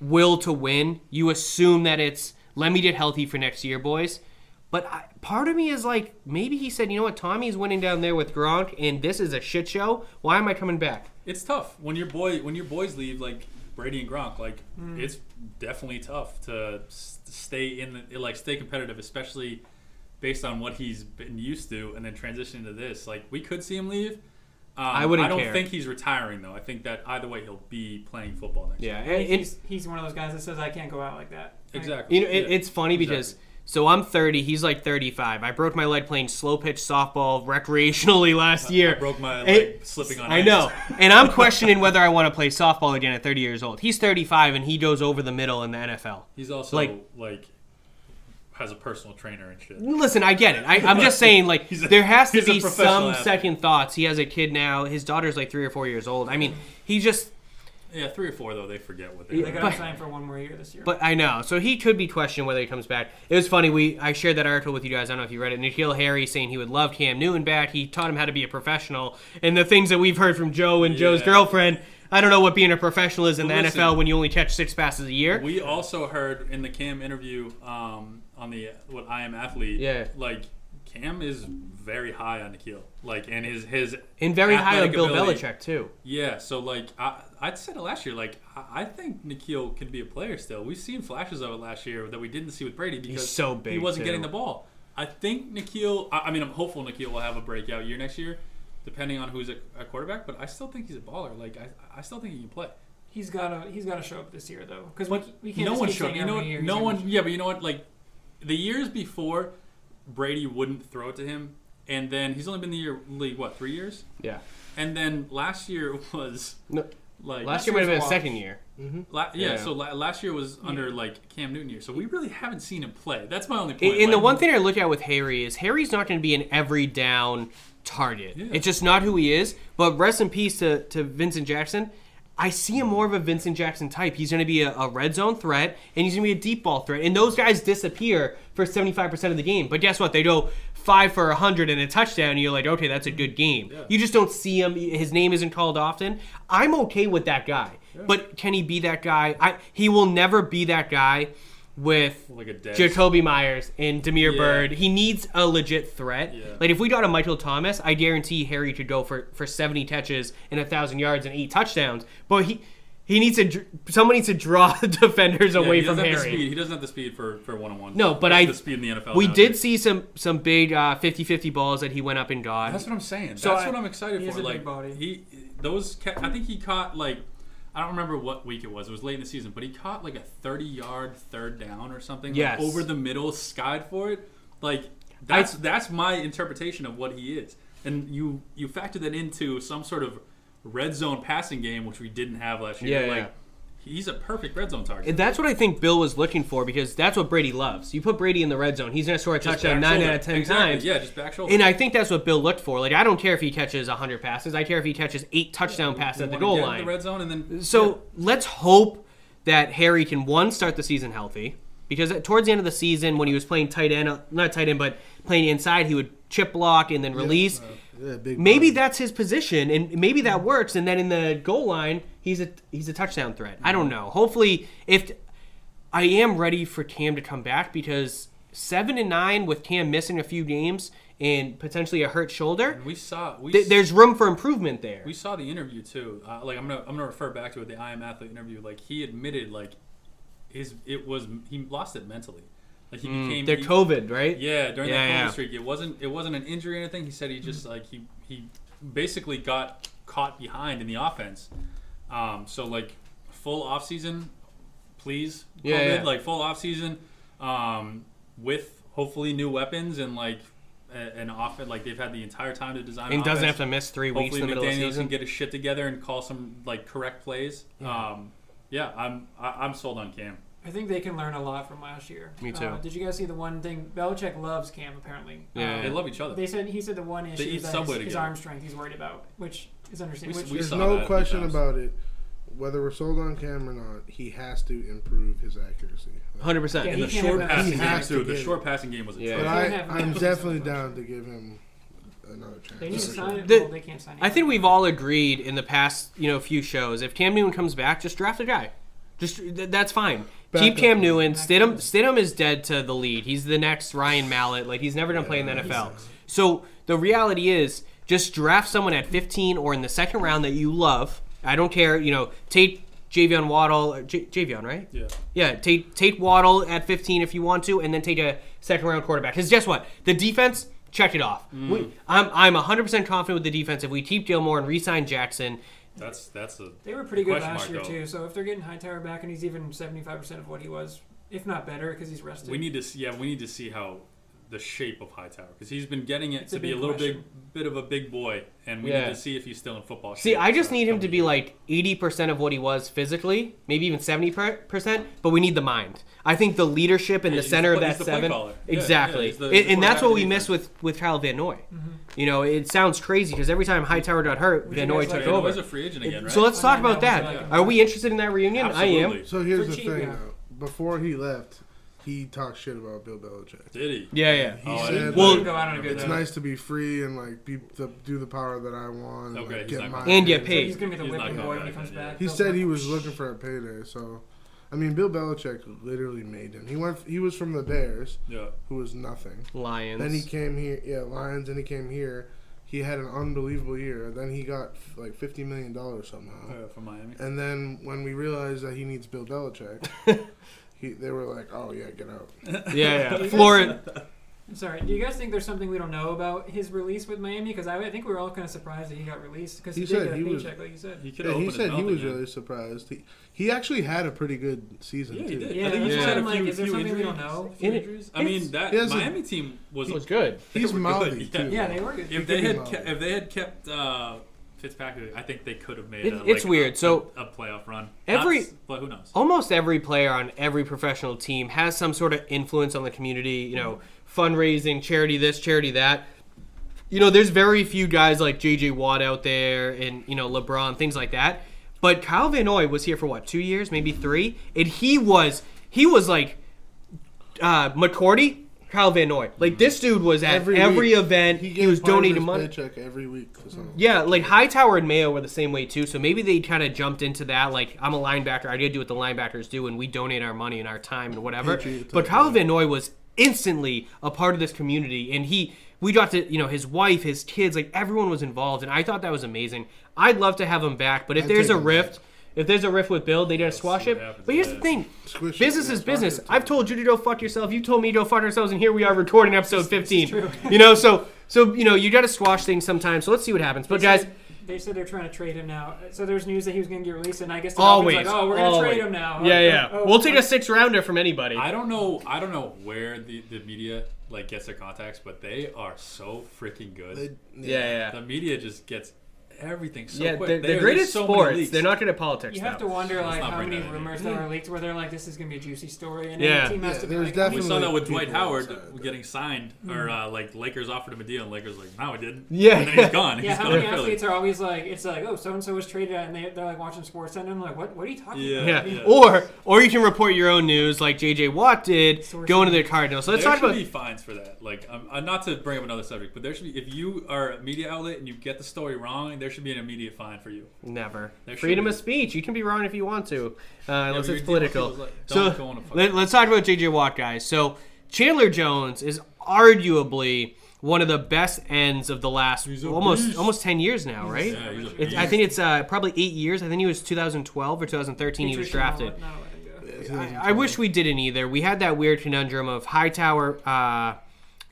will to win, you assume that it's let me get healthy for next year, boys. But I, part of me is like, maybe he said, you know what, Tommy's winning down there with Gronk, and this is a shit show. Why am I coming back? It's tough when your boy when your boys leave like Brady and Gronk. Like it's definitely tough to s- stay in the like stay competitive, especially based on what he's been used to, and then transition to this. Like we could see him leave. Um, I wouldn't I don't care. think he's retiring though. I think that either way he'll be playing football next Yeah, year. I it, he's, he's one of those guys that says I can't go out like that. Like, Exactly. you know, it, Yeah, it's funny because exactly. So I'm 30, he's like 35. I broke my leg playing slow pitch softball recreationally last year. I broke my leg It- slipping on. I ice. know. And I'm questioning whether I want to play softball again at 30 years old. He's 35 and he goes over the middle in the NFL. He's also Like- like, has a personal trainer and shit. Listen, I get it. I, I'm just saying, like, a- there has to be some athlete. second thoughts. He has a kid now. His daughter's like three or four years old. I mean, he just. Yeah, three or four though. They forget what they. They Yeah, got but- signed for one more year this year. But I know. So he could be questioning whether he comes back. It was funny. We I shared that article with you guys. I don't know if you read it. N'Keal Harry saying he would love Cam Newton back. He taught him how to be a professional. And the things that we've heard from Joe and Joe's Yeah. girlfriend. I don't know what being a professional is in Well, the listen. NFL when you only catch six passes a year. We also heard in the Cam interview um, on the what I am athlete. Yeah. Like Cam is very high on N'Keal. Like and his his and very high on Bill ability. Belichick too. Yeah. So like I I'd said it last year. Like I, I think N'Keal could be a player still. We've seen flashes of it last year that we didn't see with Brady because He's so big, he wasn't too. getting the ball. I think N'Keal. I, I mean, I'm hopeful N'Keal will have a breakout year next year, depending on who's a, a quarterback. But I still think he's a baller. Like I, I still think he can play. he's gotta he's gotta show up this year though, because we, we can't. no just one keep showed. You know what? No one. be- Yeah, but you know what? Like the years before, Brady wouldn't throw it to him, and then he's only been in the year league what three years, Yeah. and then last year was No, like last year might have been year's a a second year. Mm-hmm. La- yeah, Yeah. so la- last year was under like Cam Newton year, so we really haven't seen him play. That's my only And, point. and the one thing I look at with Harry is Harry's not going to be an every down target. Yeah. It's just not who he is. But rest in peace to, to Vincent Jackson. I see him more of a Vincent Jackson type. He's going to be a, a red zone threat, and he's going to be a deep ball threat. And those guys disappear for 75% of the game. But guess what? They go five for a 100 and a touchdown, and you're like, okay, that's a good game. You just don't see him. His name isn't called often. I'm okay with that guy. But can he be that guy? I, he will never be that guy with like. Jakobi Meyers and Damiere Yeah. Byrd. He needs a legit threat. Yeah. Like if we got a Michael Thomas, I guarantee Harry could go for for seventy catches and a thousand yards and eight touchdowns. But he he needs to dr- someone needs to draw the defenders Yeah, away he from doesn't the Harry. speed. He doesn't have the speed for for one on one. No, but I- the speed in the NFL. We nowadays. did see some some big uh, 50-50 balls that he went up and got. That's what I'm saying. So That's I- what I'm excited he for. a like big body. he, those. I think he caught like, I don't remember what week it was. It was late in the season, but he caught like a 30 yard third down or something. like, Yes. over the middle, skied for it. Like that's that's my interpretation of what he is. And you you factor that into some sort of red zone passing game, which we didn't have last year. Yeah, like yeah. he's a perfect red zone target. And that's what I think Bill was looking for because that's what Brady loves. You put Brady in the red zone, he's going to score a Just touchdown nine shoulder. out of ten Exactly. times. Yeah, just back shoulder. And I think that's what Bill looked for. Like I don't care if he catches 100 passes. I care if he catches 8 touchdown passes at the goal line. the red zone, and then So let's hope that Harry can one start the season healthy because towards the end of the season when he was playing tight end, uh, not tight end, but playing inside, he would chip block and then release. Yeah, big maybe body. that's his position, and maybe that works. And then in the goal line, he's a he's a touchdown threat. I don't know. Hopefully, if I am ready for Cam to come back because seven and nine with Cam missing a few games and potentially a hurt shoulder, We saw we th- there's room for improvement there. We saw the interview too. Uh, like I'm gonna I'm gonna refer back to it. The I am athlete interview. Like he admitted like his it was he lost it mentally. Like he became Mm, They're he- COVID, right? Yeah, during Yeah, that COVID yeah. streak, it wasn't it wasn't an injury or anything. He said he just like he he basically got caught behind in the offense. Um, so like full off season, please, Yeah, COVID, yeah. like full off season, um, with hopefully new weapons and like a- an offense like they've had the entire time to design. And doesn't have to miss three weeks Hopefully in the middle of the McDaniels season. can get his shit together and call some like correct plays. Yeah. Um, yeah, I'm I, I'm sold on Cam. I think they can learn a lot from last year. Me too. Uh, did you guys see the one thing? Belichick loves Cam apparently. Yeah. Uh, They love each other. They said he said the one issue is that his, his arm strength he's worried about, which is understandable. We- Which we There's no that a few question about it. Whether we're sold on Cam or not, he has to improve his accuracy. Hundred percent. Yeah, And he the short have that. passing He game has to. The short passing game was Yeah. But. I, I'm definitely down to give him another chance. they need to sign sure. it. The- well, they can't sign it. I think we've all agreed in the past, you know, few shows. If Cam Newton comes back, just draft a guy. Just that's fine. Keep Cam Newton. Stidham, Stidham is dead to the lead. He's the next Ryan Mallett. Like he's never gonna play in the NFL. So the reality is, just draft someone at 15 or in the second round that you love. I don't care. You know, take Javion Waddle. or J- Javion, right? Yeah. Yeah, take take Waddle at 15 if you want to, and then take a second round quarterback. Because guess what? The defense checked it off. We, I'm I'm 100 percent confident with the defense. If we keep Gilmore and re-sign Jackson, That's that's a They were pretty good last year though. too. So if they're getting Hightower back and he's even seventy five percent of what he was, if not better, because he's rested. We need to see. Yeah, we need to see how the shape of Hightower because he's been getting it It's a to be a little question. big bit of a big boy, and we Yeah. need to see if he's still in football. see, shape I just for need him to be years. like 80 percent of what he was physically, maybe even 70 percent. But we need the mind. I think the leadership in Yeah, the center the of play- that he's the play seven, caller. Exactly, yeah, he's the- and, he's the and that's what we miss with with Kyle Van Noy. Mm-hmm. You know, it sounds crazy because every time Hightower got hurt, Would Van Noy took like- over. Noy's a free agent again, right? So let's talk about that that. was like- Are we interested in that reunion? I am. So here's For the cheap, thing, yeah. though. Before he left, he talked shit about Bill Belichick. Did he? Yeah, yeah. He Oh, I said, didn't- Well, Didn't go out on a good it's note. nice to be free and like be to do the power that I want. and, Okay, like, he's get not my coming And get So paid. he's gonna be the He's not whipping coming boy when he back comes back. He They'll said he was looking for a payday. So, I mean, Bill Belichick literally made him. He went. He was from the Bears, Yeah. who was nothing. Lions. Then he came here. Yeah, Lions. Then he came here. He had an unbelievable year. Then he got like fifty million dollars somehow. Uh, from Miami. And then when we realized that he needs Bill Belichick, he, they were like, "Oh yeah, get out." yeah, yeah. Florida. I'm sorry. Do you guys think there's something we don't know about his release with Miami? Because I, I think we were all kind of surprised that he got released because he, He did said get a he was- like you said. He could Yeah, he said he was again. really surprised. He he actually had a pretty good season Yeah, he too. did. Yeah, I think he just why had a I'm like, few, is there few something we don't know? Few injuries. I mean, that He has a- Miami team was It was good. they He's were good, mouthy too. Yeah, they were good. If they had mouthy. ke- if they had kept uh, Fitzpatrick, I think they could have made. It- a, it's like, weird. A, So- a, a playoff run. Every- Not but who knows? almost every player on every professional team has some sort of influence on the community, you know, fundraising, charity this, charity that. You know, there's very few guys like JJ Watt out there and, you know, LeBron, things like that. But Kyle Van Noy was here for what, two years, maybe three? And he was he was like uh McCourty, Kyle Van Noy. Like this dude was at every, Every event. He, gave was donating money. Paycheck every week. Yeah, like Hightower and Mayo were the same way too. So maybe they kind of jumped into that. Like I'm a linebacker, I gotta do what the linebackers do, and we donate our money and our time and whatever. Patriot But Kyle. Van Noy was instantly a part of this community, and he we got to you know his wife, his kids, like everyone was involved, and I thought that was amazing. I'd love to have him back, but if I'd there's a him rift. If there's a rift with Bill, they gotta squash it. But here's the thing: Squish business yeah, is business. I've told you to go fuck yourself. You told me to go fuck ourselves, and here we are recording episode 15. true. You know, so so you know you got to squash things sometimes. So let's see what happens. But They guys, said- they said they're trying to trade him now. So there's news that he was going to get released, and I guess the always, Dolphins like, oh, we're going to trade him now. Yeah, Oh, yeah. oh, we'll take a six rounder from anybody. I don't know. I don't know where the, the media like gets their contacts, but they are so freaking good. They- yeah, yeah. The media just gets everything so yeah, quick. they're, They they're great at so sports. They're not good at politics. You have to wonder like not how bring many that in. rumors there are leaked where they're like, this is gonna be a juicy story, and Yeah. every team has Yeah, to be there's like, definitely- We saw that with Dwight Howard outside. getting signed, or uh, like Lakers offered him a deal, and Lakers like, no, we didn't. Yeah. and then he's gone. Yeah, he's how gone many athletes are always like, it's like, oh, so and so was traded, and they, they're like watching Sports and I'm like, what, what are you talking Yeah. about? Yeah. Or or you can report your own news like JJ Watt did going to the Cardinals. So let's there talk should about be fines for that. Like, um, uh, not to bring up another subject, but there should be if you are a media outlet and you get the story wrong, there should be an immediate fine for you. never There freedom of speech. You can be wrong if you want to, uh, unless but it's you're dealing with political. like, So don't go on a let, let's talk about JJ Watt, guys. So Chandler Jones is arguably one of the best ends of the last almost beast. almost ten years now, right? Yeah, he's a It's, I think it's uh, probably eight years. I think he was 2012 or 2013. He was drafted. not let- not let him go. I, I wish we didn't either. We had that weird conundrum of Hightower, uh,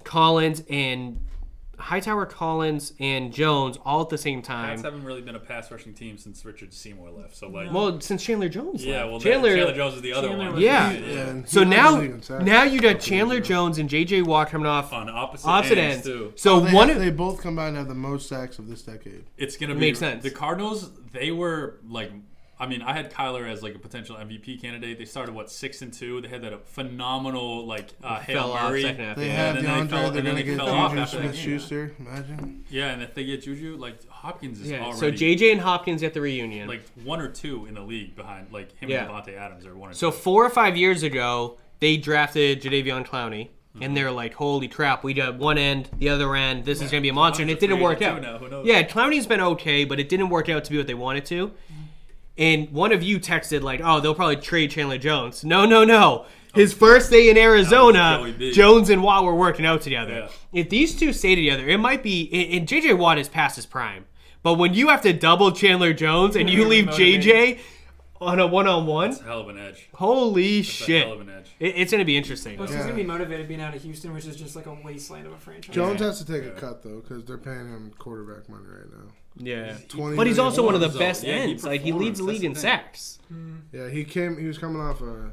Collins, and Hightower, Collins, and Jones all at the same Pats time. haven't really been a pass rushing team since Richard Seymour left. So like, Well, since Chandler Jones. yeah, left. well, Chandler. Chandler, Chandler Jones is the other Chandler one. was- Yeah. So he led the now, league in now you got Chandler. Jones and J.J. Watt coming off on opposite, opposite ends, ends. too. So oh, They, one have- of they both combined have the most sacks of this decade. It's gonna be Makes sense. The Cardinals, they were like, I mean, I had Kyler as like a potential MVP candidate. They started what six and two. They had that phenomenal like uh, Hail fell Murray. second half. They yeah. have and then they DeAndre. fell- they're and then gonna they get fell off Juju after that. Smith-Schuster. Imagine. Yeah, and if they get Juju, like Hopkins is Yeah, already so J.J. and Hopkins at the reunion. like one or two in the league behind like him Yeah. and Davante Adams or one or So two. four or five years ago, they drafted Jadeveon Clowney, and they're like, "Holy crap! We got one end, the other end. This is going to be a monster." And it didn't work out. now. Yeah, Clowney's been okay, but it didn't work out to be what they wanted to. And one of you texted like, "Oh, they'll probably trade Chandler Jones." No, no, no. His first day in Arizona, Jones and Watt were working out together. Yeah. If these two stay together, it might be. And and JJ Watt is past his prime. But when you have to double Chandler Jones and you leave. JJ on a one-on-one, It's a hell of an edge. Holy It's a shit! hell of an edge. It, it's gonna be interesting. Plus, he's Yeah. gonna be motivated being out of Houston, which is just like a wasteland of a franchise. Jones has to take a cut though because they're paying him quarterback money right now. Yeah, 20 but he's also one of the best though. Yeah, he ends. like he leads the league in That's the thing. sacks. Yeah, he came. He was coming off a,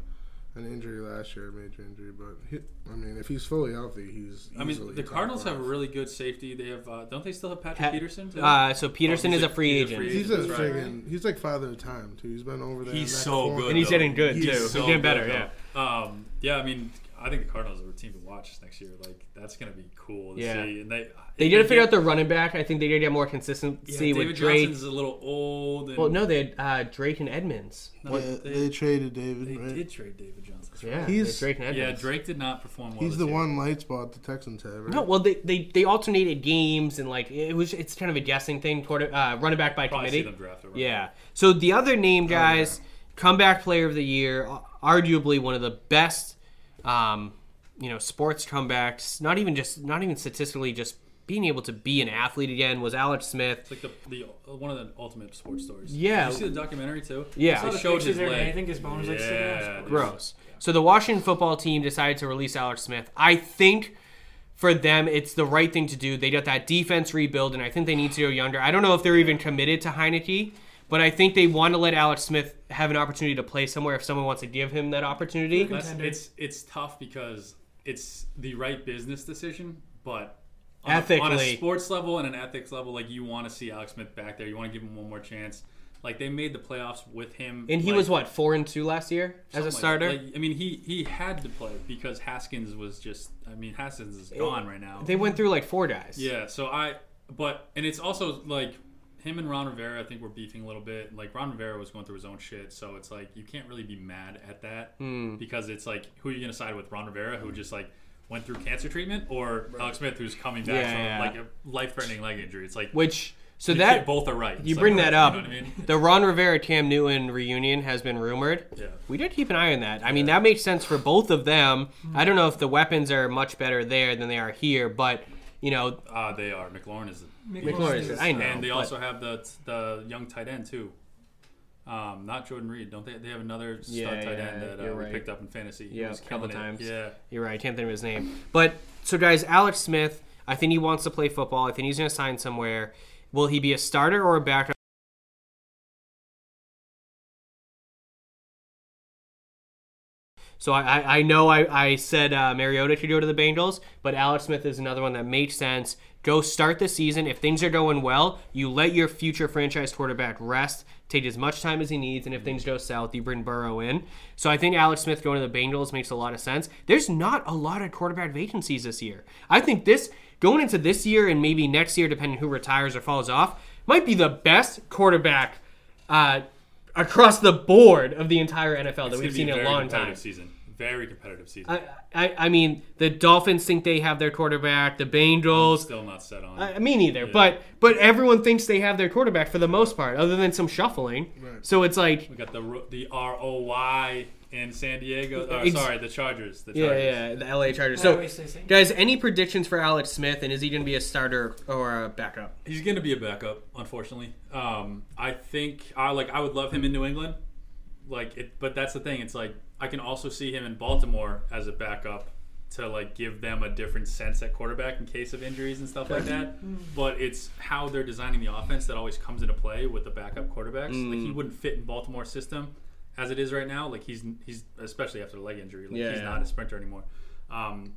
an injury last year, a major injury. But he, I mean, if he's fully healthy, he's. I mean, easily the top Cardinals have a five. really good safety. They have, uh, don't they still have Patrick Pat- Peterson? Too? Uh, so Peterson Oh, is he's a a- free he's a agent. He's a That's right. friggin' He's like father of time too. He's been over there. He's in that so good, And he's though. getting good, He's too. so He's getting good, better, though. Um, yeah, I mean, I think the Cardinals are a team to watch next year. Like that's gonna be cool to Yeah. see. And they They did figure out the running back. I think they did get more consistency yeah, with Drake. Johnson's a little old. And Well, no, they had uh, Drake and Edmonds. No, Yeah, they, they traded David. they right? did trade David Johnson. Right. Yeah, He's- Drake and Edmonds. Yeah, Drake did not perform well. He's this the year. one light spot the Texans have. Right? No, well, they, they they alternated games and like it was it's kind of a guessing thing. Quarter uh, running back by Probably see committee. them draft. a running Yeah. back. So the other name, guys, comeback player of the year, arguably one of the best, um, you know, sports comebacks. Not even just, not even statistically, just being able to be an athlete again was Alex Smith. It's like the, the one of the ultimate sports stories. Yeah. Did you see the documentary too? Yeah. I saw They the showed pictures his leg. I think his bones like sticking out. Yeah, Gross. So the Washington football team decided to release Alex Smith. I think for them, it's the right thing to do. They got that defense rebuild, and I think they need to go younger. I don't know if they're even committed to Heinicke, but I think they want to let Alex Smith have an opportunity to play somewhere if someone wants to give him that opportunity. That's, it's it's tough because it's the right business decision, but on a, on a Ethically. sports level and an ethics level, like you want to see Alex Smith back there. You want to give him one more chance. Like they made the playoffs with him, And he like, was what four and two last year as a something like starter. Like, I mean, he he had to play because Haskins was just. I mean, Haskins is gone right now. they went through like four guys. Yeah, so I, but and it's also like him and Ron Rivera. I think were beefing a little bit. Like Ron Rivera was going through his own shit, so it's like you can't really be mad at that Hmm. because it's like who are you gonna side with? Ron Rivera, who just like went through cancer treatment, or Alex Smith, who's coming back Yeah, from yeah. like a life-threatening leg injury? It's like Which so you that can't- both are right. you So, bring that up. You know what I mean? The Ron Rivera Cam Newton reunion has been rumored. Yeah. We did keep an eye on that. I mean, that makes sense for both of them. I don't know if the weapons are much better there than they are here, but you know, Uh, they are. McLaurin is, McLaurin. I know, and they also have the the young tight end too. Um, not Jordan Reed, don't they? They have another stud Yeah, tight yeah, end that uh, you're we picked up in fantasy. He Yeah, a couple it. times. Yeah. You're right. I can't think of his name. But so, guys, Alex Smith. I think he wants to play football. I think he's going to sign somewhere. Will he be a starter or a backup? So I, I, know I, I said uh, Mariota could go to the Bengals, but Alex Smith is another one that makes sense. Go start the season. If things are going well, you let your future franchise quarterback rest, take as much time as he needs, and if things go south, you bring Burrow in. So I think Alex Smith going to the Bengals makes a lot of sense. There's not a lot of quarterback vacancies this year. I think this going into this year and maybe next year, depending who retires or falls off, might be the best quarterback uh, across the board of the entire NFL that It's gonna we've seen in a long time. Season, very competitive season. I, I, I mean, the Dolphins think they have their quarterback. The Bengals. Still not set on. I, me neither. But but everyone thinks they have their quarterback for the most part, other than some shuffling. Right. So it's like, we got the ro- the R O Y in San Diego. Ex- sorry, the Chargers. The yeah, Chargers. yeah, the LA Chargers. So, always say same. guys, any predictions for Alex Smith, and is he going to be a starter or a backup? He's going to be a backup, unfortunately. Um, I think I like. I would love him in New England, like it. But that's the thing. It's like I can also see him in Baltimore as a backup to like give them a different sense at quarterback in case of injuries and stuff like that. But it's how they're designing the offense that always comes into play with the backup quarterbacks. Like he wouldn't fit in Baltimore's system as it is right now. Like he's he's especially after the leg injury. Like Yeah, he's yeah. not a sprinter anymore. Um,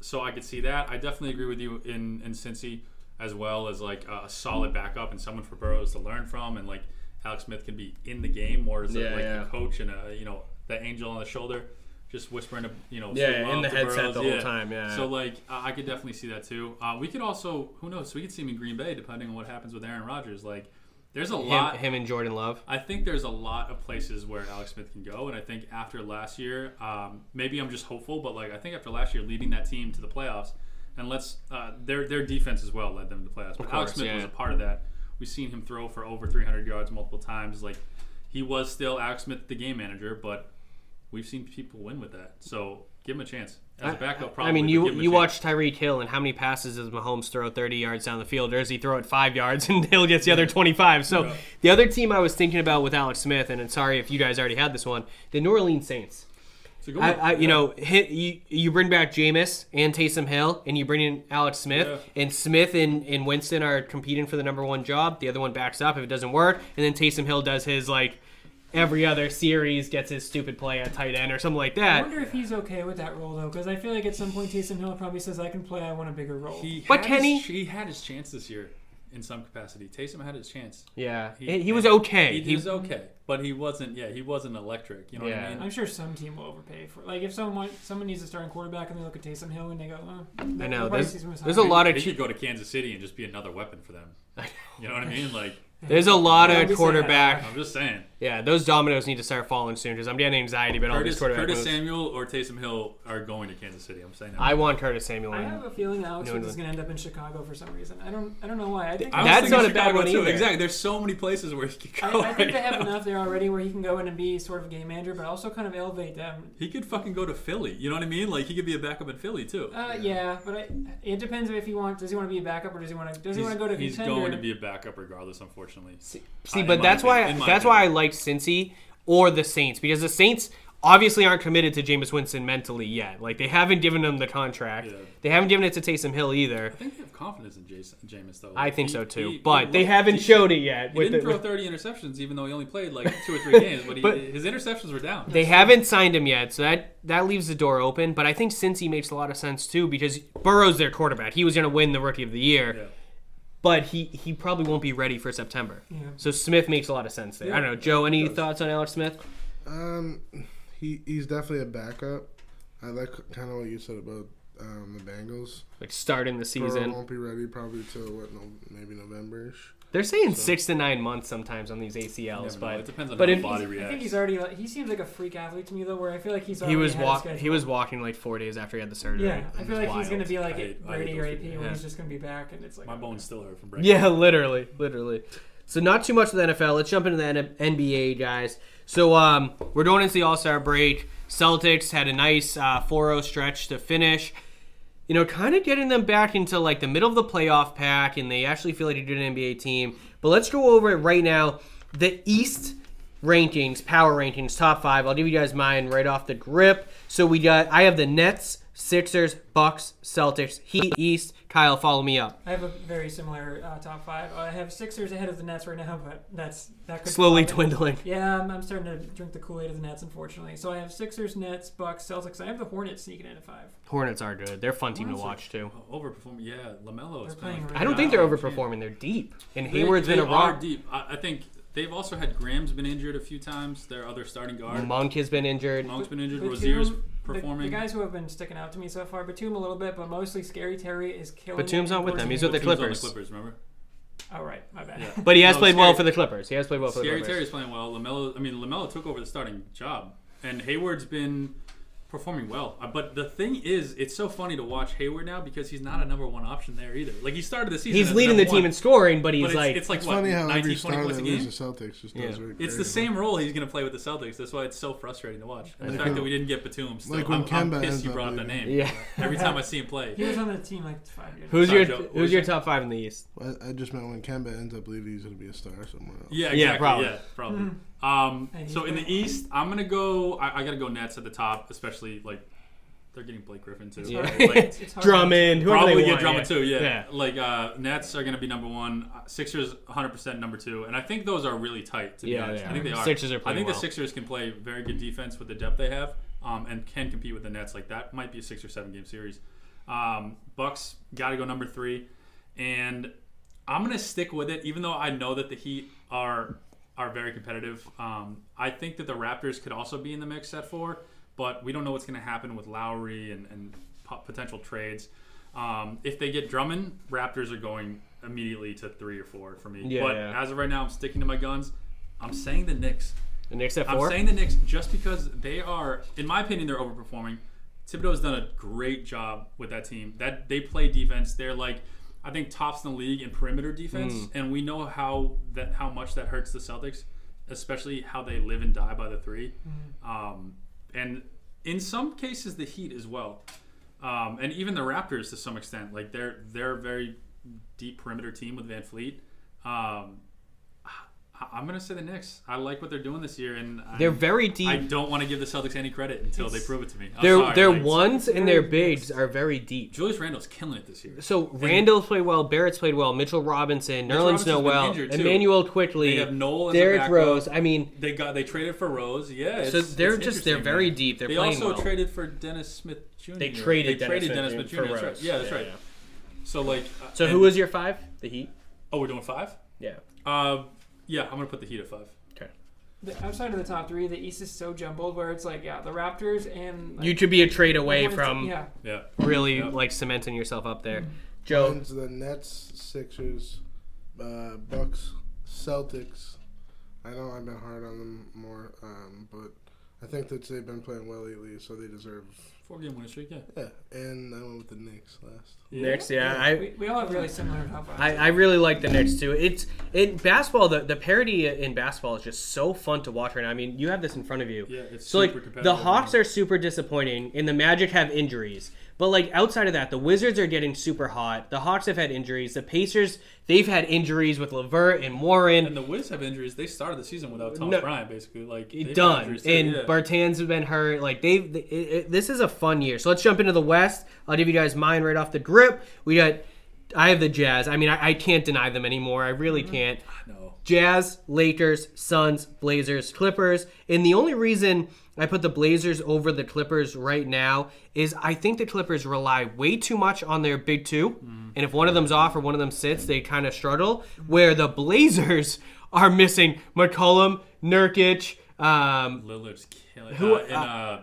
so I could see that. I definitely agree with you in in Cincy as well as like a, a solid backup and someone for Burrows to learn from, and like Alex Smith can be in the game more as a, Yeah, like yeah. the coach and a you know the angel on the shoulder, just whispering a, you know Yeah, in the to headset Burrows. the whole time, yeah. So like I I could definitely see that too. Uh, we could also who knows we could see him in Green Bay depending on what happens with Aaron Rodgers. Like there's a Him, lot. him and Jordan Love. I think there's a lot of places where Alex Smith can go, and I think after last year, um, maybe I'm just hopeful, but like I think after last year, leading that team to the playoffs, and let's uh, their their defense as well led them to the playoffs. But Alex Smith yeah. was a part of that. We've seen him throw for over 300 yards multiple times. Like he was still Alex Smith, the game manager, but we've seen people win with that. So give him a chance as a backup. Probably, I mean, you give him a you chance. watch Tyreek Hill and how many passes does Mahomes throw 30 yards down the field, or does he throw it five yards and Hill gets the other 25? So Yeah. the other team I was thinking about with Alex Smith, and I'm sorry if you guys already had this one, the New Orleans Saints. Good I. I, you Yeah. know, hit, you you bring back Jameis and Taysom Hill, and you bring in Alex Smith, Yeah. and Smith and, and Winston are competing for the number one job. The other one backs up if it doesn't work, and then Taysom Hill does his like every other series gets his stupid play at tight end or something like that. I wonder if he's okay with that role though, because I feel like at some point Taysom Hill probably says, "I can play. I want a bigger role." He But had can his, he? He had his chance this year in some capacity. Taysom had his chance. Yeah, he, he was okay. He, was okay, but he wasn't. Yeah, he wasn't electric. You know what I mean? I'm sure some team will overpay for. Like if someone someone needs a starting quarterback and they look at Taysom Hill and they go, oh, I know. they'll There's, there's a lot of He cheap. could go to Kansas City and just be another weapon for them. You know what I mean? Like, There's a lot Don't of be saying quarterback. I'm just saying. Yeah, those dominoes need to start falling soon because I'm getting anxiety about all these Curtis, quarterback Curtis moves. Samuel or Taysom Hill are going to Kansas City. I'm saying that. I want Curtis Samuel. I have a feeling Alex New Smith is going to end up in Chicago for some reason. I don't I don't know why. I think I That's thinking not a bad one too. either. Exactly. There's so many places where he could go. I think right they have now. enough there already where he can go in and be sort of game manager, but also kind of elevate them. He could fucking go to Philly. You know what I mean? Like he could be a backup in Philly too. Uh, yeah, but I, it depends if he wants. Does he want to be a backup or does he want to? Does he want to go to he's contender? going to be a backup regardless, unfortunately. See, Uh, but that's why opinion- in my that's why I opinion. Like Cincy or the Saints because the Saints obviously aren't committed to Jameis Winston mentally yet. Like they haven't given him the contract. Yeah. They haven't given it to Taysom Hill either. I think they have confidence in Jason, Jameis though. I think He- so too. he- but he they haven't showed it yet. He didn't the- throw 30 interceptions, even though he only played like two or three games. But, he, But- his interceptions were down. They haven't signed him yet, so that that leaves the door open. But I think Cincy makes a lot of sense too because Burrow's their quarterback. He was going to win the Rookie of the Year, Yeah. But he he probably won't be ready for September. Yeah. So Smith makes a lot of sense there. I don't know, Joe. Any thoughts on Alex Smith? Um, he he's definitely a backup. I like kind of what you said about um, the Bengals. Like starting the Burrow season. won't be ready probably till what? No, maybe November-ish. They're saying six to nine months sometimes on these ACLs, You never know. but it depends on but how the body He's- I think he's already. Like, he seems like a freak athlete to me though, where I feel like he's already he was ahead of walk schedule. he was walking like four days after he had the surgery. Yeah, I feel like he's gonna be like hate- Brady or AP, people. where Yeah. he's just gonna be back, and it's like My bones still hurt from breaking. Yeah, literally, literally. So not too much of the NFL. Let's jump into the N- NBA, guys. So um, we're going into the All Star break. Celtics had a nice uh, 4-0 stretch to finish. You know, kind of getting them back into like the middle of the playoff pack, and they actually feel like a good NBA team. But let's go over it right now. The East rankings, power rankings, top five. I'll give you guys mine right off the grip. So we got, I have the Nets Sixers, Bucks, Celtics, Heat, East. Kyle, follow me up. I have a very similar uh, top five. I have Sixers ahead of the Nets right now, but that's that could Slowly flop. dwindling. Yeah, I'm, I'm starting to drink the Kool Aid of the Nets, unfortunately. So I have Sixers, Nets, Bucks, Celtics. I have the Hornets sneaking in at five. Hornets are good. They're a fun team to Hornets are- watch too. Oh, Overperforming, yeah. LaMelo is They're playing playing. really I don't think they're well. overperforming. They're deep, and They- Hayward's they been a are rock. deep. I, I think they've also had Graham's been injured a few times. Their other starting guard. Monk has been injured. Monk's been injured. Batum- Rozier's the- performing. The, guys who have been sticking out to me so far, Batum a little bit, but mostly Scary Terry is killing. Batum's it. not with them. He's with the Batum's on Clippers. the Clippers, remember? Oh right, my bad. Yeah. But he has No, played well for the Clippers. He has played well for the Clippers. Scary Clippers. Terry's playing well. LaMelo, I mean, LaMelo took over the starting job, and Hayward's been performing well. Uh, But the thing is, it's so funny to watch Hayward now because he's not a number one option there either. Like he started the season. He's leading the team one, in scoring, but he's but it's, like it's like It's what, funny how 19, every star points that a game. loses Celtics just Yeah. does very It's the crazy. same role he's going to play with the Celtics. That's why it's so frustrating to watch. And the fact when- that we didn't get Batum, still, like when I'm, I'm Kemba pissed ends you brought up that name. yeah. Every time I see him play. He was on the team like five years. Who's Sorry, your Joe. What Who's was your top five in the East? I, I just meant when Kemba ends up leaving, he's going to be a star somewhere else. Yeah, Yeah, probably. Yeah, probably. Um, so in the playing. East, I'm gonna go. I, I gotta go Nets at the top, especially like they're getting Blake Griffin too. Yeah. Like, It's- it's. Drummond, whoever probably they get want, Drummond yeah. too. Yeah. Yeah. Like uh, Nets are gonna be number one. Uh, Sixers 100 percent number two, and I think those are really tight. To be Yeah, honest, I think they are. Sixers are I think well. the Sixers can play very good defense with the depth they have, um, and can compete with the Nets. Like that might be a six or seven game series. Um, Bucks got to go number three, and I'm gonna stick with it, even though I know that the Heat are are very competitive. Um, I think that the Raptors could also be in the mix at four, but we don't know what's gonna happen with Lowry and, and po- potential trades. Um, if they get Drummond, Raptors are going immediately to three or four for me. Yeah, but yeah. as of right now, I'm sticking to my guns. I'm saying the Knicks. The Knicks at four. I'm saying the Knicks just because they are, in my opinion, they're overperforming. Thibodeau's done a great job with that team. That they play defense. They're like, I think tops in the league in perimeter defense, Mm. and we know how that how much that hurts the Celtics, especially how they live and die by the 3 um, and in some cases the Heat as well, um, and even the Raptors to some extent. Like they're they're a very deep perimeter team with VanVleet. Um, I- I'm gonna say the Knicks. I like what they're doing this year, and I, They're very deep. I don't want to give the Celtics any credit until they prove it to me. I'm their sorry, their like, ones and their very bigs are very deep. Julius Randle's killing it this year. So Randle's played well, Barrett's played well, Mitchell Robinson, Mitchell Nerlens Noel. Immanuel Quickley, They have Noel Derrick. Rose. I mean, They got they traded for Rose. Yeah, it's, so they're it's just they're very man. deep. They're They playing also well. traded for Dennis Smith Jr. they traded they Dennis traded Dennis Smith Smith Jr. for That's right. Rose. Yeah, that's right. So like, uh, So and- who was your five? The Heat. Oh, we're doing five. Yeah. Uh, yeah, I'm gonna put the Heat at five. Okay. The, outside of the top three, the East is so jumbled where it's like, yeah, the Raptors and like, You could be a trade away Hornets- from yeah. Yeah. really Yep. like cementing yourself up there. Joe, Mine's the Nets, Sixers, uh, Bucks, Celtics. I know I've been hard on them more, um, but I think that they've been playing well lately, so they deserve. Four game winning streak. Yeah. Yeah, and I went with the Knicks last. Knicks. Yeah, I, We, we all have really similar top fives. I, I really like the Knicks too. It's in basketball. The, the parity in basketball is just so fun to watch right now. I mean, you have this in front of you. Yeah, it's So like super competitive. the Hawks are super disappointing, and the Magic have injuries. But like outside of that, the Wizards are getting super hot. The Hawks have had injuries. The Pacers they've had injuries with LeVert and Warren. And the Wiz have injuries. They started the season without Thomas No. Bryant, basically. Like done. too, And yeah. Bertans been hurt. Like they've. It, it, this is a fun year. So let's jump into the West. I'll give you guys mine right off the grip. We got. I have the Jazz. I mean, I, I can't deny them anymore. I really Mm-hmm. can't. no. Jazz, Lakers, Suns, Blazers, Clippers. And the only reason I put the Blazers over the Clippers right now is I think the Clippers rely way too much on their big two. And if one of them's off or one of them sits, they kind of struggle. Where the Blazers are missing McCollum, Nurkic, um, Lillard's killing. Who- uh, in uh,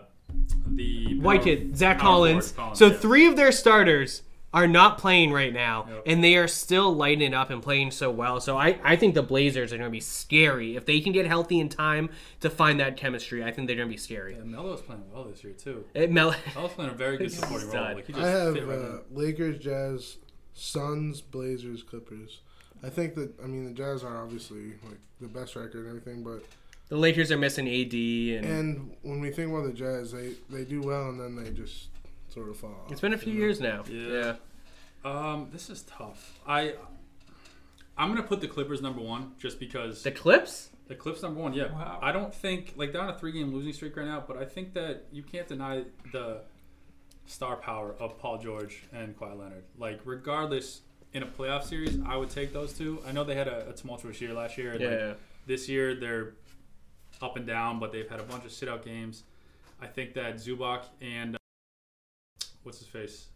the White kid, Zach power Collins. So yeah. three of their starters are not playing right now, Yep. and they are still lighting it up and playing so well. So I, I think the Blazers are going to be scary if they can get healthy in time to find that chemistry. I think they're going to be scary. Yeah, Melo's playing well this year too. It, Mel- Melo's playing a very good supporting role. Like he just I have fit right uh, Lakers, Jazz, Suns, Blazers, Clippers. I think that I mean the Jazz are obviously like the best record and everything, but the Lakers are missing AD, and and when we think about the Jazz, they they do well and then they just sort of fall. it's been a few you know? years now. Yeah. Um, this is tough. I I'm gonna put the Clippers number one just because The Clips? the Clips number one. Yeah, Wow. I don't think like they're on a three game losing streak right now, but I think that you can't deny the star power of Paul George and Kawhi Leonard. Like regardless, in a playoff series, I would take those two. I know they had a, a tumultuous year last year. and, like, Yeah. this year they're up and down, but they've had a bunch of sit out games. I think that Zubac and uh, what's his face,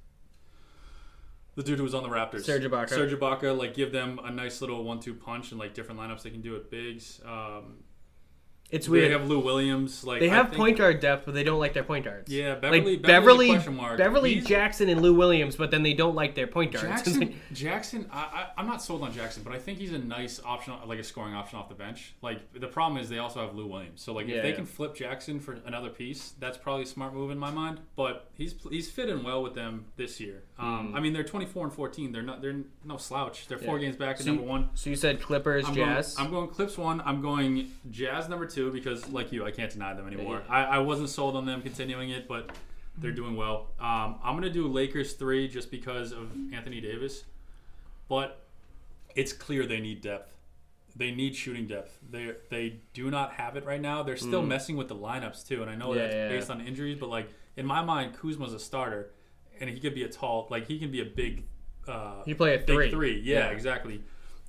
the dude who was on the Raptors, Serge Ibaka. Serge Ibaka, like give them a nice little one-two punch and like different lineups they can do at bigs. Um, It's they weird. have Lou Williams. Like They I have think- point guard depth, but they don't like their point guards. Yeah, Beverley, like Beverley, Beverley, question mark. He's- Jackson and Lou Williams, but then they don't like their point guards. Jackson, Jackson, I, I, I'm not sold on Jackson, but I think he's a nice option, like a scoring option off the bench. Like the problem is they also have Lou Williams, so like Yeah, if they yeah. can flip Jackson for another piece, that's probably a smart move in my mind. But he's he's fitting well with them this year. Um, I mean, they're 24 and 14. They're not they're no slouch. They're four. Yeah. games back at So you- number one. so you said Clippers, I'm Jazz. Going, I'm going Clips one. I'm going Jazz number two because, like you, I can't deny them anymore. Yeah. I, I wasn't sold on them continuing it, but they're doing well. Um, I'm gonna do Lakers three just because of Anthony Davis, but it's clear they need depth. They need shooting depth. They they do not have it right now. They're still messing with the lineups too, and I know. Yeah, that's based on injuries, but like in my mind, Kuzma's a starter, and he could be a tall, like he can be a big. Uh, You play a big three. three. Yeah, Yeah. exactly.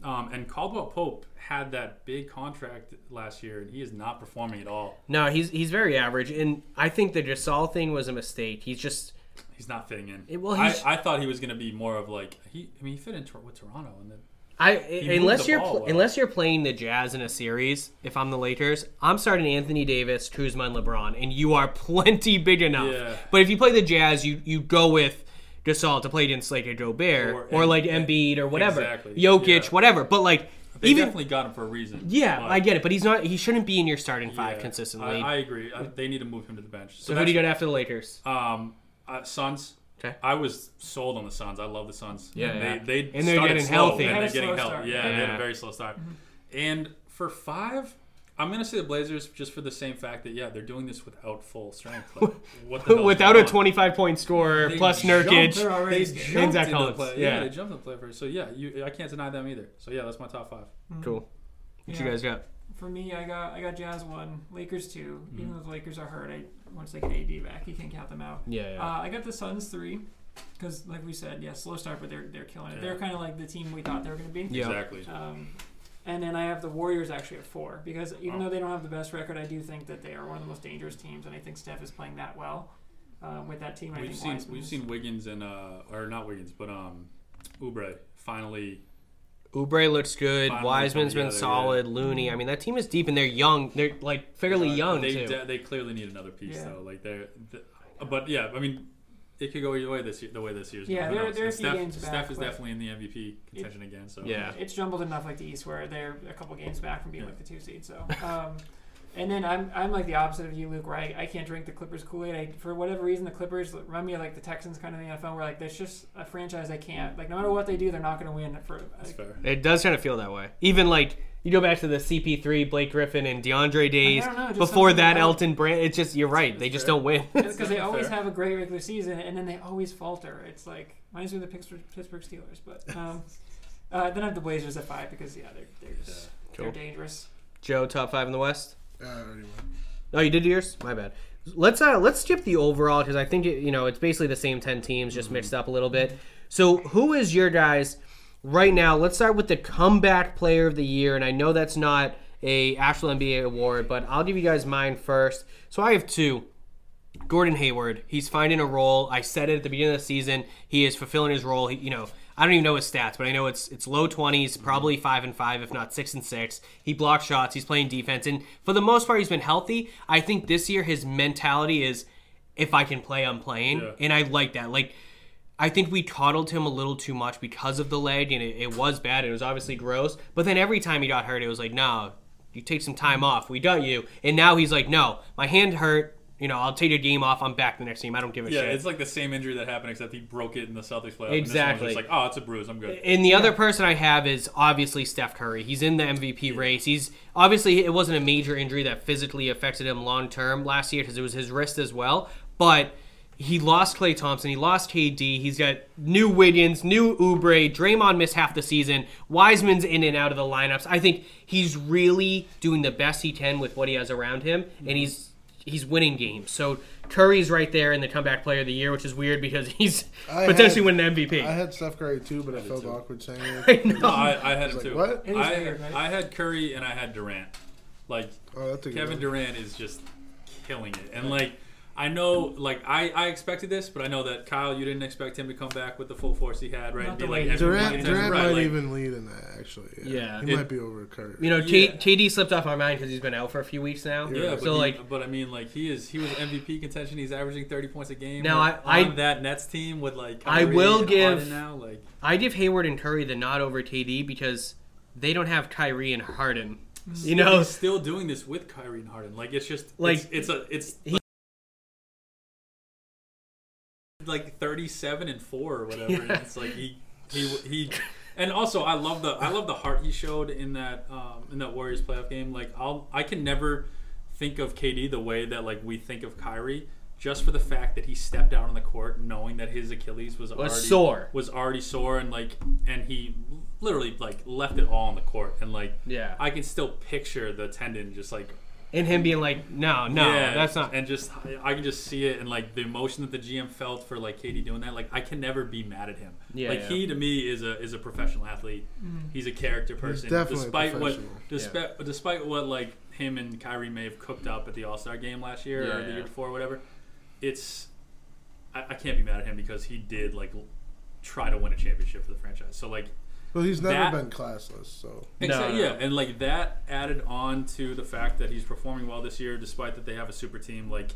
Um, and Caldwell Pope had that big contract last year, and he is not performing at all. no, he's he's very average, and I think the Gasol thing was a mistake. He's just He's not fitting in. It- well, I, I thought he was going to be more of like he. I mean, he fit in with Toronto, and then I unless you're pl- unless you're playing the Jazz in a series. If I'm the Lakers, I'm starting Anthony Davis, Kuzma, and LeBron, and you are plenty big enough. Yeah. But if you play the Jazz, you you go with Gasol to play against like a Gobert Or- or, like and- Embiid or whatever, Exactly. Jokic, Yeah. whatever. But like they even definitely got him for a reason. yeah, But, I get it. But he's not. He shouldn't be in your starting five yeah, consistently. I, I agree. I, they need to move him to the bench. so who do you got after the Lakers? Um, uh, Suns. Okay. I was sold on the Suns. I love the Suns. Yeah, they, yeah. they And they're started getting slow, healthy. And They had they're getting healthy. start. Yeah, they had a very slow start. And for five, I'm gonna say the Blazers just for the same fact that yeah, they're doing this without full strength. Like, what the Without a 25 point scorer They plus jumped- Nurkic. They're already They scared. jumped Zach Collins, the play. yeah. Yeah. they jumped in the play first. So yeah, you, I can't deny them either. So yeah, that's my top five. Cool. What you guys got? For me, I got I got Jazz one, Lakers 2 Mm-hmm. Even though the Lakers are hurt, I once they get AD back, you can't count them out. Yeah, yeah. Uh, I got the Suns three, because like we said, yeah, slow start, but they're they're killing it. Yeah. They're kind of like the team we thought they were going to be. Yeah. Exactly. Um, and then I have the Warriors actually at four because even Oh. though they don't have the best record, I do think that they are one of the most dangerous teams, and I think Steph is playing that well uh, with that team. I We've think seen Wiseman's- we've seen Wiggins and uh or not Wiggins, but um, Oubre finally. Oubre looks good. Finally Wiseman's come been together, solid. Looney. I mean, that team is deep and they're young. They're like fairly uh, young They too. de- they clearly need another piece Yeah. though. Like they're, th- but yeah, I mean. It could go either way this year. The way this year's Yeah, going. Who they're- they're a few Steph, games Steph back, is definitely in the MVP contention again. So Yeah. It's jumbled enough like the East where they're a couple games back from being Yeah. like the two seed. So, um, and then I'm I'm like the opposite of you, Luke. Where I, I can't drink the Clippers Kool Aid. I, for whatever reason, the Clippers run me like the Texans kind of in the NFL. Where like there's just a franchise I can't like no matter what they do, they're not going to win. For that's like, fair. It does kind of feel that way. Even like you go back to the CP3, Blake Griffin, and DeAndre days. don't know, Before that, about- Elton Brand. It's just you're right. They just fair. don't win. It's because they Fair. always have a great regular season and then they always falter. It's like reminds me of the Pittsburgh, Pittsburgh Steelers. But um, uh, then I have the Blazers at five because yeah, they're they're just Cool. they're dangerous. Joe, top five in the West. Uh, anyway. Oh, you did yours. My bad. Let's uh let's skip the overall because I think it, you know it's basically the same ten teams just mixed up a little bit. So who is your guys right now? Let's start with the comeback player of the year, and I know that's not a actual NBA award, but I'll give you guys mine first. So I have two. Gordon Hayward, he's finding a role. I said it at the beginning of the season. He is fulfilling his role. He, you know, I don't even know his stats, but I know it's it's low twenties, probably five and five, if not six and six. He blocks shots. He's playing defense, and for the most part, he's been healthy. I think this year his mentality is, if I can play, I'm playing, Yeah. and I like that. Like, I think we coddled him a little too much because of the leg, and it, it was bad. It was obviously gross. But then every time he got hurt, it was like, no, you take some time off. We got you. And now he's like, no, my hand hurt. You know, I'll take a game off. I'm back the next game. I don't give a Yeah, shit. Yeah, it's like the same injury that happened, except he broke it in the Celtics playoff. Exactly. And this one's just like, oh, it's a bruise. I'm good. And the other person I have is obviously Steph Curry. He's in the MVP race. He's obviously it wasn't a major injury that physically affected him long term last year because it was his wrist as well. But he lost Klay Thompson. He lost KD. He's got new Wiggins, new Oubre. Draymond missed half the season. Wiseman's in and out of the lineups. I think he's really doing the best he can with what he has around him, and mm-hmm. he's he's winning games. So Curry's right there in the comeback player of the year, which is weird because he's I potentially had- winning MVP. I had Steph Curry too, but I, did felt too. awkward saying I it. know. No, I, I had I was him like, too. what? I, weird, right? I had Curry and I had Durant. Like Oh, that's a good Kevin one. Durant is just killing it, and like I know, like I, I expected this, but I know that Kyle, you didn't expect him to come back with the full force he had, right? Not be the like way he- Durant, Durant right, might like, even lead in that actually. Yeah. he It- might be over Curry. You know, K- Yeah. KD slipped off my mind because he's been out for a few weeks now. Yeah, but, so he- like, but I mean, like he is, he was MVP contention. He's averaging thirty points a game. Now, I- on I- that Nets team with like I Kyrie will and give- Harden now, like I give Hayward and Curry the nod over KD because they don't have Kyrie and Harden. You know, he's still doing this with Kyrie and Harden. Like it's just Like, like it's, a it's he- like thirty-seven and four or whatever. And it's like he he he. And also, I love the I love the heart he showed in that um, in that Warriors playoff game. Like I'll I can never think of KD the way that like we think of Kyrie, just for the fact that he stepped out on the court knowing that his Achilles was, Was already sore. was already sore and like and he literally like left it all on the court and like Yeah. I can still picture the tendon just like and him being like, no, no, yeah, that's not. and just I can just see it and like the emotion that the GM felt for like KD doing that. Like I can never be mad at him. Yeah, like yeah. he to me is a is a professional athlete. Mm-hmm. He's a character person. definitely despite what professional. despite despite what like him and Kyrie may have cooked up at the All Star game last year Yeah, or the yeah. year before, or whatever. It's I, I can't be mad at him because he did like try to win a championship for the franchise. So like Well, he's never That- been classless, so Exactly. no. Yeah, and like that added on to the fact that he's performing well this year, despite that they have a super team. Like,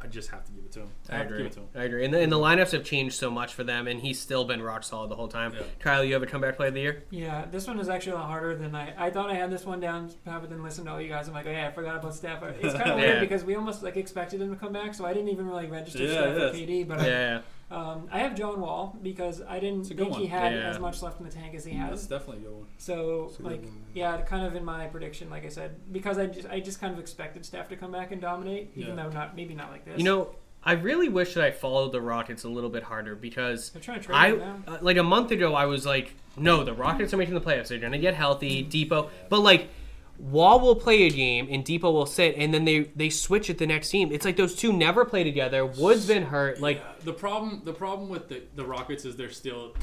I just have to give it to him. I have to agree. give it to him. I agree. And the, and the lineups have changed so much for them, and he's still been rock solid the whole time. Yeah. Kyle, you have a comeback play of the year? Yeah, this one is actually a lot harder than I. I thought I had this one down, but then listen to all you guys. I'm like, oh yeah, I forgot about Stafford. It's kind of Yeah. weird because we almost like expected him to come back, so I didn't even really register Yeah, Steph yeah. for KD. But I, Yeah. Um, I have John Wall because I didn't It's a good think he had Yeah. as much left in the tank as he has. That's definitely a good one. So It's a good like, one. yeah, kind of in my prediction, like I said, because I just I just kind of expected Steph to come back and dominate, even Yeah. though not maybe not like this. You know, I really wish that I followed the Rockets a little bit harder because they're trying to trade I him now. uh, like a month ago I was like, no, the Rockets are making the playoffs. They're gonna get healthy. Dipo, but like. Wall will play a game and Dipo will sit, and then they they switch at the next team. It's like those two never play together. Wood's been hurt. Like, Yeah, the problem, the problem with the, the Rockets is they're still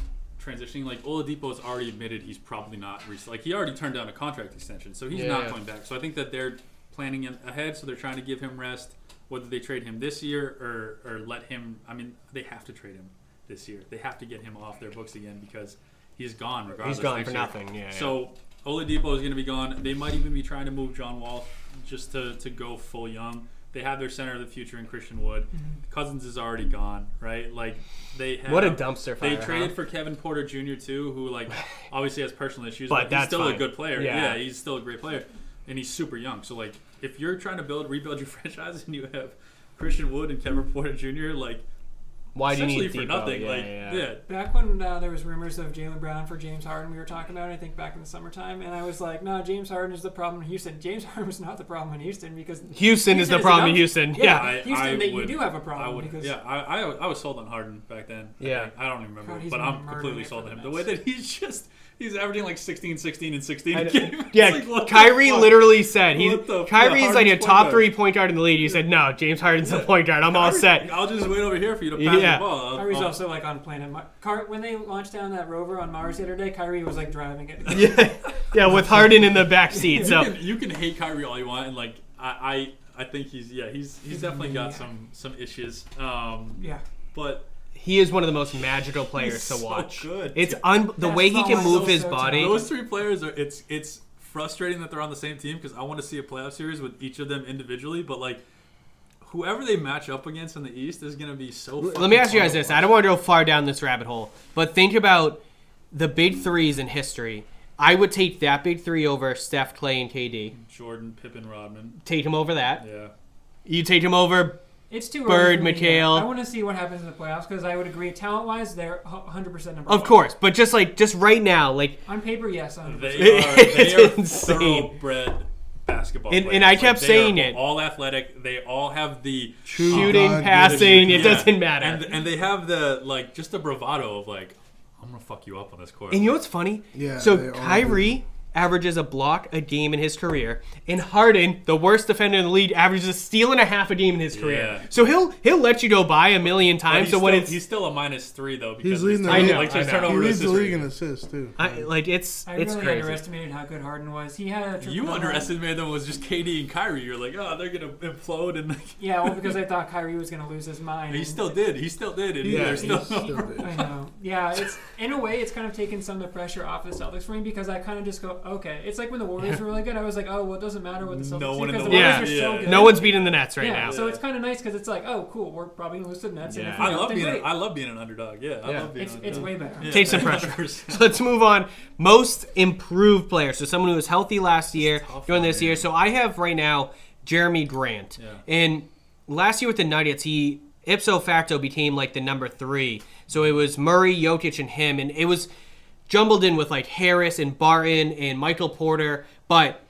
transitioning. Like Oladipo's already admitted he's probably not re- like he already turned down a contract extension, so he's Yeah. not going back. So I think that they're planning ahead, so they're trying to give him rest. Whether they trade him this year or or let him, I mean, they have to trade him this year. They have to get him off their books again because he's gone regardless. he's gone for year. nothing. Yeah. So Oladipo is going to be gone. They might even be trying to move John Wall just to, to go full young. They have their center of the future in Christian Wood. Mm-hmm. Cousins is already gone, right? Like they have, what a dumpster fire. They huh? traded for Kevin Porter Jr. too, who like obviously has personal issues, But but, that's he's still fine. a good player. Yeah. Yeah. he's still a great player, and he's super young. So like, if you're trying to build rebuild your franchise and you have Christian Wood and Kevin Porter Jr., like Why do you essentially need for Dipo? nothing, Yeah, like yeah, yeah. yeah. Back when uh, there was rumors of Jaylen Brown for James Harden, we were talking about. it, I think back in the summertime, and I was like, "No, James Harden is the problem in Houston. James Harden was not the problem in Houston because Houston is the a problem in Houston. Yeah, Yeah. I- Houston, I that you do have a I problem would, because yeah, I, I, I was sold on Harden back then. I Yeah. think. I don't even remember, God, but I'm completely sold on him. the The way that he's just, he's averaging like 16, 16, and 16 I a game. Yeah, like, what the Kyrie literally said he's What the- Kyrie's yeah, like a Harden's top point three point guard in the league. You said no, James Harden's the Yeah. point guard. I'm all set. I'll just wait over here for you to pass Yeah. the ball. I'll- Kyrie's I'll- also like on planet Mars. Car- when they launched down that rover on Mars the other day, Kyrie was like driving it. Yeah, yeah, with Harden in the back seat. you, So can, you can hate Kyrie all you want, and like I, I, I think he's yeah he's he's He's definitely got maniac. some some issues. Um, yeah, but he is one of the most magical players He's to so watch. good. It's un- the Yeah, way he can move so, his so body. those three players are it's it's frustrating that they're on the same team because I want to see a playoff series with each of them individually, but like. Whoever they match up against in the East is going to be so. Let me ask you guys this. I don't want to go far down this rabbit hole, but think about the big threes in history. I would take that big three over Steph, Clay, and KD. Jordan, Pippen, Rodman. Take him over that. Yeah. You take him over. It's too Bird, early for me McHale. I want to see what happens in the playoffs because I would agree, talent wise, they're 100 percent number Of one. course, but just like just right now, like on paper, yes, 100. They are, they It's are insane. thoroughbred basketball And- and I kept they saying are it. All athletic. They all have the shooting, God, passing, Yeah. it doesn't matter. And and they have the like just the bravado of like I'm gonna fuck you up on this court. And you know what's funny? Yeah, So they all Kyrie averages a block a game in his career, and Harden, the worst defender in the league, averages a steal and a half a game in his career. Yeah. So he'll he'll let you go by a million times. he's So what still, it's he's still a minus three though because He's of leading his the turn- league. like his I know. He leads the league in assists too. I, like it's I it's really crazy. underestimated how good Harden was. He had a triple You double. underestimated them was just KD and Kyrie. You're like, oh, they're gonna implode, and like, Yeah, well, because I thought Kyrie was going to lose his mind. he and- still did. He still did, and Yeah, they're he's still. still there. I know. Yeah, it's in a way it's kind of taken some of the pressure off the Celtics for me because I kind of just go, okay. It's like when the Warriors were really good. I was like, oh, well, it doesn't matter what the Celtics No do one because the the Warriors world- are so good. No one's beating the Nets right yeah, now. so it's kind of nice because it's like, oh, cool, we're probably gonna lose to the Nets. And if Yeah. I love being. great. A, I love being an underdog. Yeah, I love being. it's an it's way better. Yeah. Take some pressure. So let's move on. Most improved player. So someone who was healthy last year, tough doing one, this year. So I have right now Jerami Grant. Yeah. And last year with the Nuggets, he ipso facto became like the number three. So it was Murray, Jokic, and him, and it was jumbled in with like Harris and Barton and Michael Porter, but.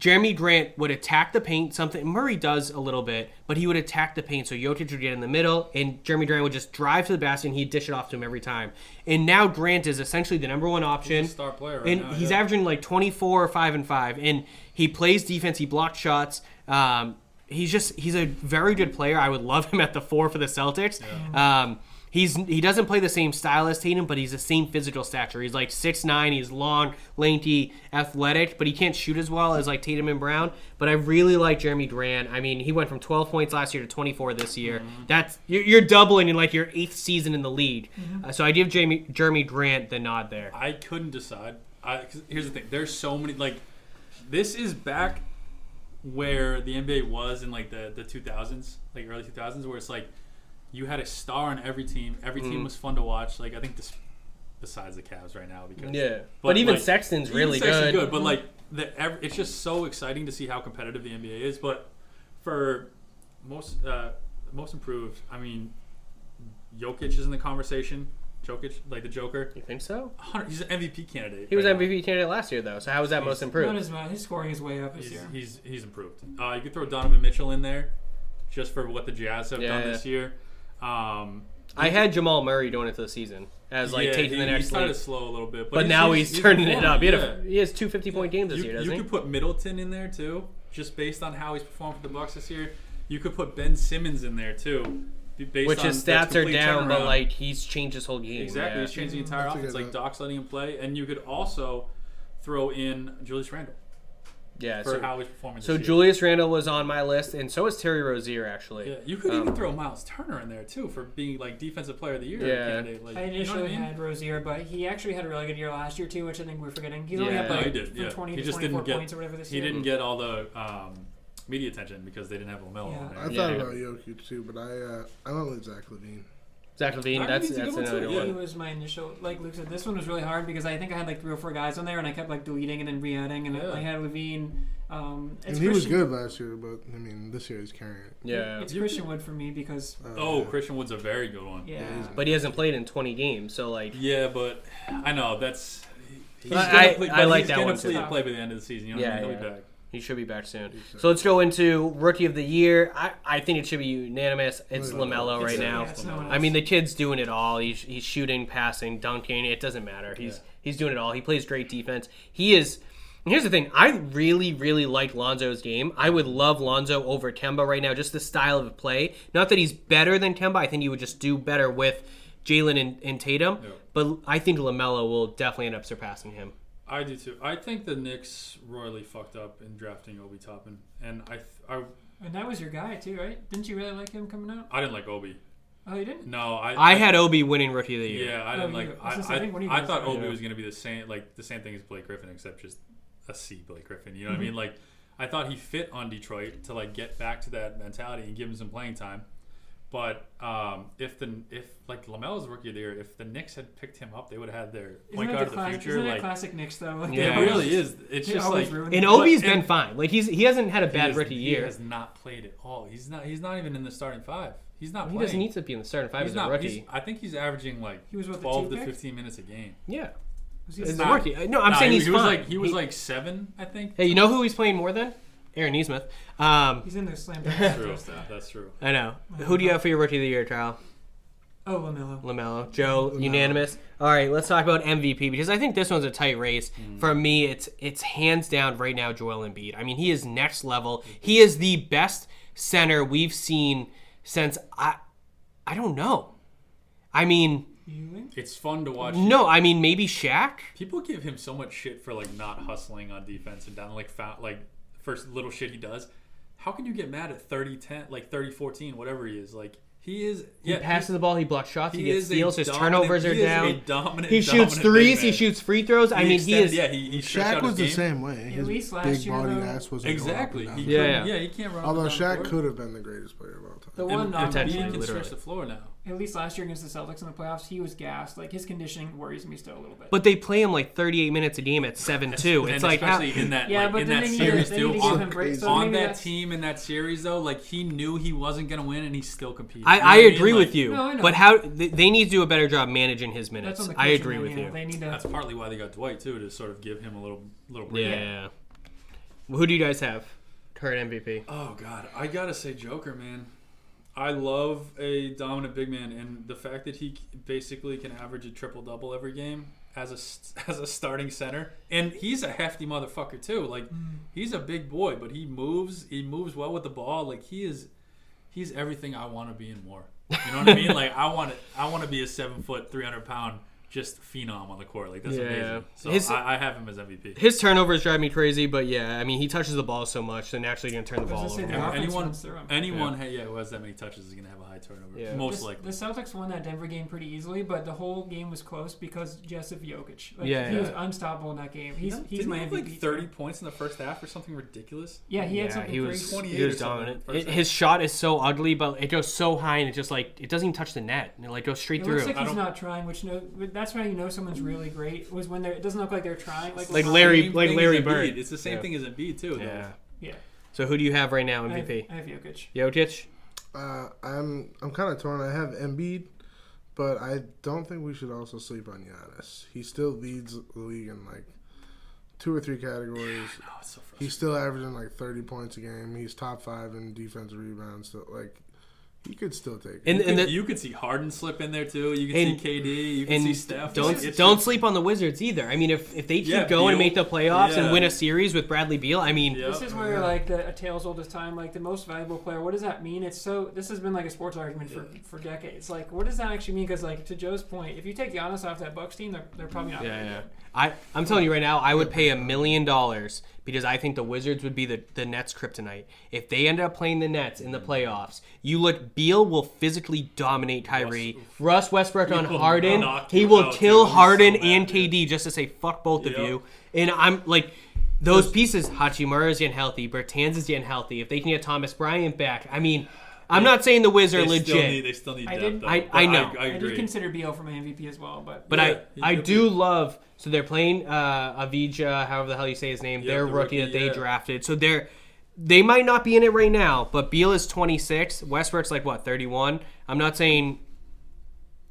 Jerami Grant would attack the paint, something Murray does a little bit, but he would attack the paint. So Jokic would get in the middle, and Jerami Grant would just drive to the basket, and he'd dish it off to him every time. And now Grant is essentially the number one option. He's star player right and now, he's yeah. averaging like 24 or 5 and 5 and he plays defense he blocks shots um, he's just he's a very good player i would love him at the four for the celtics um, he's he doesn't play the same style as tatum but he's the same physical stature. He's like 6'9 he's long lanky athletic but he can't shoot as well as like tatum and brown. But i really like jerami grant. I mean he went from 12 points last year to 24 this year. That's you're, you're doubling in like your eighth season in the league. Uh, so i give Jamie, jerami grant the nod there. I couldn't decide. I, 'cause here's the thing: there's so many. Like, this is back where the NBA was in like the the 2000s, like early 2000s, where it's like you had a star on every team. Every team Mm-hmm. was fun to watch. Like, I think this, besides the Cavs right now, because Yeah, but, even like, Sexton's even really Sexton's good. But like, the, ev- it's just so exciting to see how competitive the NBA is. But for most uh, most improved, I mean, Jokic is in the conversation. Jokic, like the Joker, You think so? he's an MVP candidate. He was right now. MVP candidate last year though. So how was that He's most improved? as much. His scoring is way up this He's, year. he's he's improved. Uh, you could throw Donovan Mitchell in there, just for what the Jazz have done Yeah. this year. Um, I had Jamal Murray doing it for the season as like yeah, taking he, the he next started lead. slow a little bit, but, But now he's, turning it up. He, had yeah. a, he has two 50 point games this You, year, you doesn't he? could put Middleton in there too, just based on how he's performed for the Bucks this year. You could put Ben Simmons in there too, based Which on his the stats are complete down, but like he's changed his whole game. exactly, yeah. he's changed the entire That's a offense. good Like one. Doc's letting him play, and you could also throw in Julius Randle Yeah, for so, how he's performing. This so year. Julius Randle was on my list, and so is Terry Rozier actually. Yeah, you could Um, even throw Myles Turner in there too for being like defensive player of the year Yeah. candidate. Like, I you know initially I mean? had Rozier, but he actually had a really good year last year too, which I think we're forgetting. He's only Yeah. up No, he did, yeah. 20 He to just 24 didn't get- points or whatever this He year. He didn't get all the um, media attention because they didn't have LaMelo Yeah. on there. I Yeah. thought about Jokic too, but I uh, I went with Zach LaVine. Zach LaVine, I that's think he's that's another one. yeah. He was my initial, like Luke said, this one was really hard because I think I had like three or four guys on there, and I kept like deleting and then re-adding, and Yeah. I had LaVine. Um, it's And he was good last year, but I mean, this year he's carrying it. Yeah, It's You Christian Wood for me because Uh, Oh, yeah. Christian Wood's a very good one. yeah, he's- but he hasn't played in 20 games, so like Yeah, but I know that's. He's I- gonna I- play, I but like he's that gonna one, play, too. play by the end of the season. You know Yeah, what I yeah. He'll be back. He should be back soon. He's, uh, So let's go into rookie of the year. I, I think it should be unanimous. It's LaMelo. LaMelo right It's- now. yeah, it's I mean, the kid's doing it all. He's he's shooting, passing, dunking. It doesn't matter. He's Yeah. he's doing it all. He plays great defense. He is. And here's the thing. I really, really like Lonzo's game. I would love Lonzo over Kemba right now. Just the style of play. Not that he's better than Kemba. I think he would just do better with Jaylen and, and Tatum. Yeah. But I think LaMelo will definitely end up surpassing him. I do too. I think the Knicks royally fucked up in drafting Obi Toppin, and I, th- I, and that was your guy too, right? Didn't you really like him coming out? I didn't like Obi. Oh, you didn't? No, I, I had Obi winning rookie of the year. Yeah, I Oh, didn't you- like. I I, I think one of you I, I thought. Obi was gonna be the same, like the same thing as Blake Griffin, except just a C Blake Griffin. You know what Mm-hmm. I mean? Like, I thought he fit on Detroit to like get back to that mentality and give him some playing time. But um, if the if like LaMelo's rookie of the year, if the Knicks had picked him up, they would have had their Isn't point guard the of the future. Isn't that Like, classic Knicks though? Like, Yeah. it really is. It's just like ruin And Obi's been and- fine. Like he's he hasn't had a bad is- rookie he year. He has not played at all. He's not. He's not even in the starting five. He's not. He playing. doesn't need to be in the starting five He's as not. a he's- rookie. I think he's averaging like He was what, the twelve two to pick? fifteen minutes a game. Yeah, Was he as a not- rookie. No, I'm Nah, saying he, he's he was fine. like he was He- like seven, I think. Hey, you know who he's playing more than? Aaron Nesmith. Um, He's in the slam That's true. dunk. That's true. I know. Who do you have for your rookie of the year, Kyle? Oh, LaMelo. LaMelo. Joe, LaMelo. unanimous. All right, let's talk about MVP because I think this one's a tight race. For me, it's it's hands down right now Joel Embiid. I mean, he is next level. He is the best center we've seen since I I don't know. I mean, Ewing? It's fun to watch. no, I mean maybe Shaq. People give him so much shit for like not hustling on defense and down like foul, like first little shit he does. How can you get mad at 30-10, like 30-14, whatever he is? Like he is. He yeah, passes the ball, he blocks shots, he, he gets steals, his turnovers are he is a down. dominant, He shoots dominant threes, he shoots free throws. I He mean, he is Yeah, he, he Shaq was the game. same way. His least last big year, body though- ass was Exactly. He Yeah, yeah. yeah, he can't run. Although up and down the Shaq could have been the greatest player of all time. The And- one and knock on Potentially, Embiid him, can stretch the floor now. At least last year against the Celtics in the playoffs, he was gassed. Like his conditioning worries me still a little bit. But they play him like 38 minutes a game at 7-2. And It's like how, especially in that, yeah, like, but in then that they series to, too. to On, him breaks. So on that team in that series though, like he knew he wasn't gonna win and he still competed. I, You I what mean? agree Like, with you, No, I know. but how they, they need to do a better job managing his That's minutes. on the I agree with you. They need to. That's partly why they got Dwight too, to sort of give him a little little break. Yeah. Who do you guys have? Current MVP. Oh God, I gotta say Joker, man. I love a dominant big man, and the fact that he basically can average a triple double every game as a as a starting center, and he's a hefty motherfucker too. Like mm. he's a big boy, but he moves. He moves well with the ball. Like he is, he's everything I want to be and more. You know what I mean? Like I want to, I want to be a seven foot, three hundred pound, just phenom on the court. Like that's Yeah. amazing. So His- I, I have him as MVP. His turnovers drive me crazy, but yeah, I mean he touches the ball so much, they're naturally going to turn the ball over. the offense Anyone, runs anyone, hey, yeah, who has that many touches is gonna have a high turnover. Yeah. Most The- likely. The Celtics won that Denver game pretty easily, but the whole game was close because Jessup Jokic. Like, Yeah, he yeah. was unstoppable in that game. He's Didn't he's he my have MVP. like 30 points in the first half or something ridiculous? Yeah, he had yeah, something he was crazy. 28 he was or something dominant. It- his shot is so ugly, but it goes so high and it just like it doesn't even touch the net. And it like goes straight It through. looks like he's don't- trying, which no, but that's how you know someone's really great. Was when they're, it doesn't look like they're trying. Like, Like Larry- Same like Larry as Embiid. Bird. It's the same Yeah. thing as Embiid too. Though. yeah. Yeah, So who do you have right now, I have, MVP? I have Jokic. Jokic. Uh, I'm I'm kind of torn. I have Embiid, but I don't think we should also sleep on Giannis. He still leads the league in like two or three categories. Oh, it's so. He's still averaging like 30 points a game. He's top five in defensive rebounds. So like, he could still take it. And, you, and could, the, you could see Harden slip in there too. You can And- see KD. You could see and Steph. don't Like, it's don't just- sleep on the Wizards either. I mean, if if they keep Yeah, going and make the playoffs and win a series with Bradley Beal, I mean, Yeah. This is where like the a tale's old as time, like the most valuable player. What does that mean? It's so. This has been like a sports argument for, for decades. Like, what does that actually mean? Because like to Joe's point, if you take Giannis off that Bucks team, they're, they're probably not. Yeah, very yeah. good. I, I'm telling you right now, I would pay a million dollars because I think the Wizards would be the, the Nets' kryptonite. If they end up playing the Nets in the mm-hmm. playoffs, you look, Beal will physically dominate Kyrie. Russ, Westbrook on will Harden, he will kill too. He's so Harden mad, and dude. KD just to say fuck both Yep. of you. And I'm like, those pieces, Hachimura's unhealthy, Bertans is getting healthy. If they can get Thomas Bryant back, I mean, I'm not saying the Wizards they are Still legit. need, they still need I depth. did- though. I- I know. I, I, agree. did consider Beal for my MVP as well, but But Yeah, I, I do be. love. So they're playing uh, Avdija, however the hell you say his name. Yeah, their the rookie, rookie, that they yeah. drafted. So they're they might not be in it right now. But Beal is 26. Westbrook's like what 31. I'm not saying.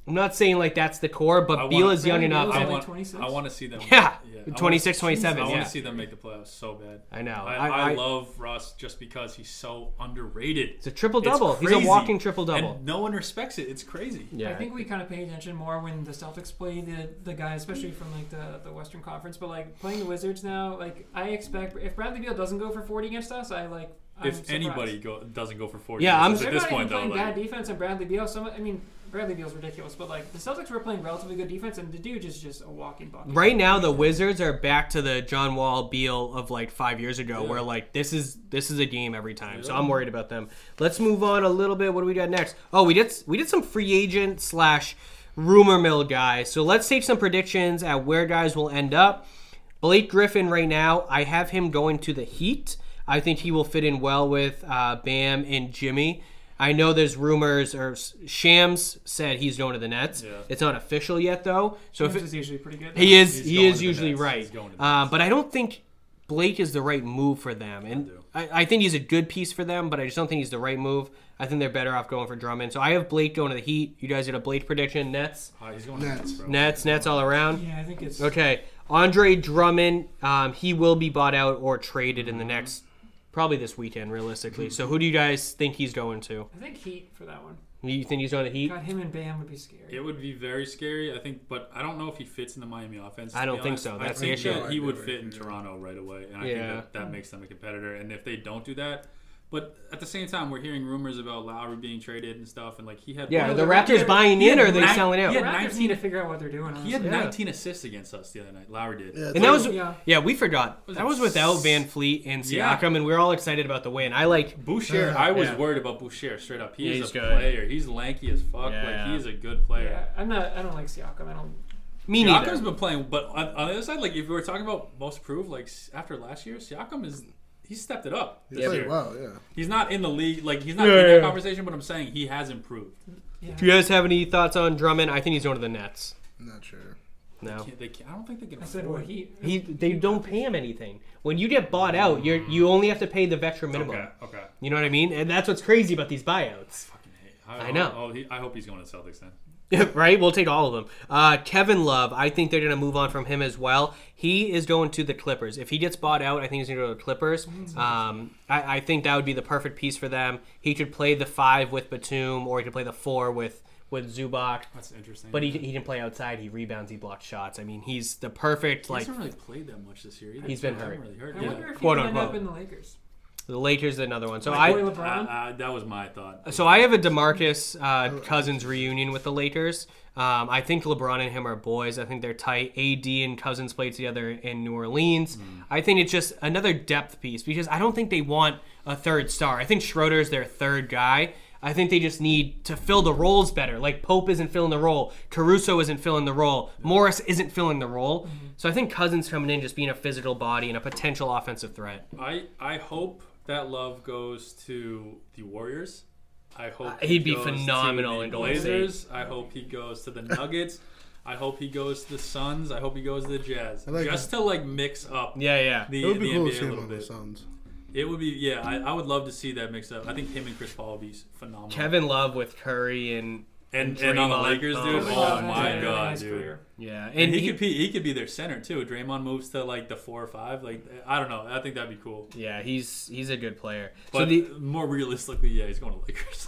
I'm not saying like that's the core, but I Beal want- is young Bradley enough. Beal's I want, I want to see them. Yeah, I 26, 27, I yeah. want to see them make the playoffs so bad. I know. I, I- I, I- love Russ just because he's so underrated. It's a triple double. He's a walking triple double. And no one respects it. It's crazy. Yeah, I think we kind of pay attention more when the Celtics play the the guys, especially from like the, the Western Conference. But like playing the Wizards now, like I expect if Bradley Beal doesn't go for 40 against us, I like. I'm if surprised. anybody go, doesn't go for 40 Yeah, I'm- at this not point, even though. playing Like, bad defense and Bradley Beal. Some, I mean, Bradley Beal's ridiculous, but like the Celtics were playing relatively good defense, and the dude is just a walking bucket. Right now, the Wizards are back to the John Wall Beal of like five years ago, Yeah. where like this is this is a game every time. So I'm worried about them. Let's move on a little bit. What do we got next? Oh, we did we did some free agent slash rumor mill guys. So let's take some predictions at where guys will end up. Blake Griffin right now, I have him going to the Heat. I think he will fit in well with uh, Bam and Jimmy. I know there's rumors, or Shams said he's going to the Nets. Yeah. It's not official yet, though. So if it, is usually pretty good. he is. He's he is usually Nets. right. He's going to the Uh, but I don't think Blake is the right move for them, and do. I, I think he's a good piece for them. But I just don't think he's the right move. I think they're better off going for Drummond. So I have Blake going to the Heat. You guys did a Blake prediction. Nets, uh, he's going to Nets. Nets. Nets, Nets all around. Yeah, I think it's. Okay, Andre Drummond. Um, he will be bought out or traded in the next, probably this weekend, realistically. Hmm. So who do you guys think he's going to? I think Heat for that one. You think he's on the Heat? God, him and Bam would be scary. It would be very scary, I think, but I don't know if he fits in the Miami offense. to I don't be think honest. so. I That's the think issue. that he would fit in. Toronto right away, and I Yeah. think that, that makes them a competitor. And if they don't do that, but at the same time, we're hearing rumors about Lowry being traded and stuff, and like he had Yeah, Well, the the Raptors Raptors- buying he in or are they nine- selling out? he had Raptors 19 need to figure out what they're doing. he had Yeah. 19 assists against us the other night. Lowry did. Yeah, And that was Yeah. yeah, we forgot. Was That was without s- VanVleet and Siakam, Yeah. and we are all excited about the win. I like Boucher, Yeah. I was Yeah. worried about Boucher straight up. He Yeah, is he's a good. player. He's lanky as fuck. Yeah. Like he's a good player. Yeah, I'm not. I don't like Siakam. I don't. me Siakam's neither. been playing, but on, on the other side, like if we were talking about most improved, like after last year, Siakam is he's stepped it up. He this played well, yeah. He's not in the league, like he's not Yeah, in that yeah. conversation, but I'm saying he has improved. Yeah. Do you guys have any thoughts on Drummond? I think he's going to the Nets. I'm not sure. No. Can't- they can't, I don't think they can. I said afford what he. He they don't pay him anything. When you get bought out, you are you only have to pay the veteran minimum. Okay, okay. You know what I mean? And that's what's crazy about these buyouts. Fucking hate. I know. Oh, he, I hope he's going to Celtics then. right? We'll take all of them. Uh, Kevin Love, I think they're going to move on from him as well. He is going to the Clippers. If he gets bought out, I think he's going to go to the Clippers. Um, I, I think that would be the perfect piece for them. He could play the five with Batum, or he could play the four with with Zubac. That's interesting. But he, he didn't play outside. He rebounds. He blocks shots. I mean, he's the perfect he like hasn't really played that much this year. Either. He's been hurt. Really hurt. I Yeah. wonder if he Quote, would end up in the Lakers. The Lakers. Another one. So Like I Boy Uh, LeBron. uh, that was my thought. So I have a DeMarcus uh, Cousins reunion with the Lakers. Um, I think LeBron and him are boys. I think they're tight. AD and Cousins played together in New Orleans. I think it's just another depth piece because I don't think they want a third star. I think Schroeder's their third guy. I think they just need to fill the roles better. Like Pope isn't filling the role, Caruso isn't filling the role, Morris isn't filling the role. So I think Cousins coming in just being a physical body and a potential offensive threat. I I hope that love goes to the Warriors. I hope Uh, he'd be goes phenomenal to the in Blazers. I hope he goes to the Nuggets. I hope he goes to the Suns. I hope he goes to the Jazz. Like Just to like mix up Yeah, yeah. the, It would be the cool NBA to see him little on the. Suns. It would be yeah. I, I would love to see that mix up. I think him and Chris Paul would be phenomenal. Kevin Love with Curry and and, and on the. Lakers, Oh dude. Oh, God. my Had god, dude. career. yeah, And, and he, he, could be he could be their center too. Draymond moves to like the four or five. Like I don't know. I think that'd be cool. yeah, he's he's a good player. But so the more realistically, yeah, he's going to Lakers.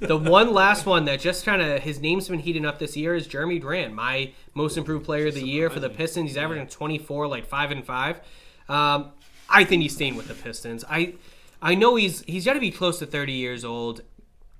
the one last one that just kind of his name's been heating up this year is Jerami Grant, my most improved player of the year for the Pistons. He's averaging 24, like five and five. Um, I think he's staying with the Pistons. I I know he's he's got to be close to 30 years old.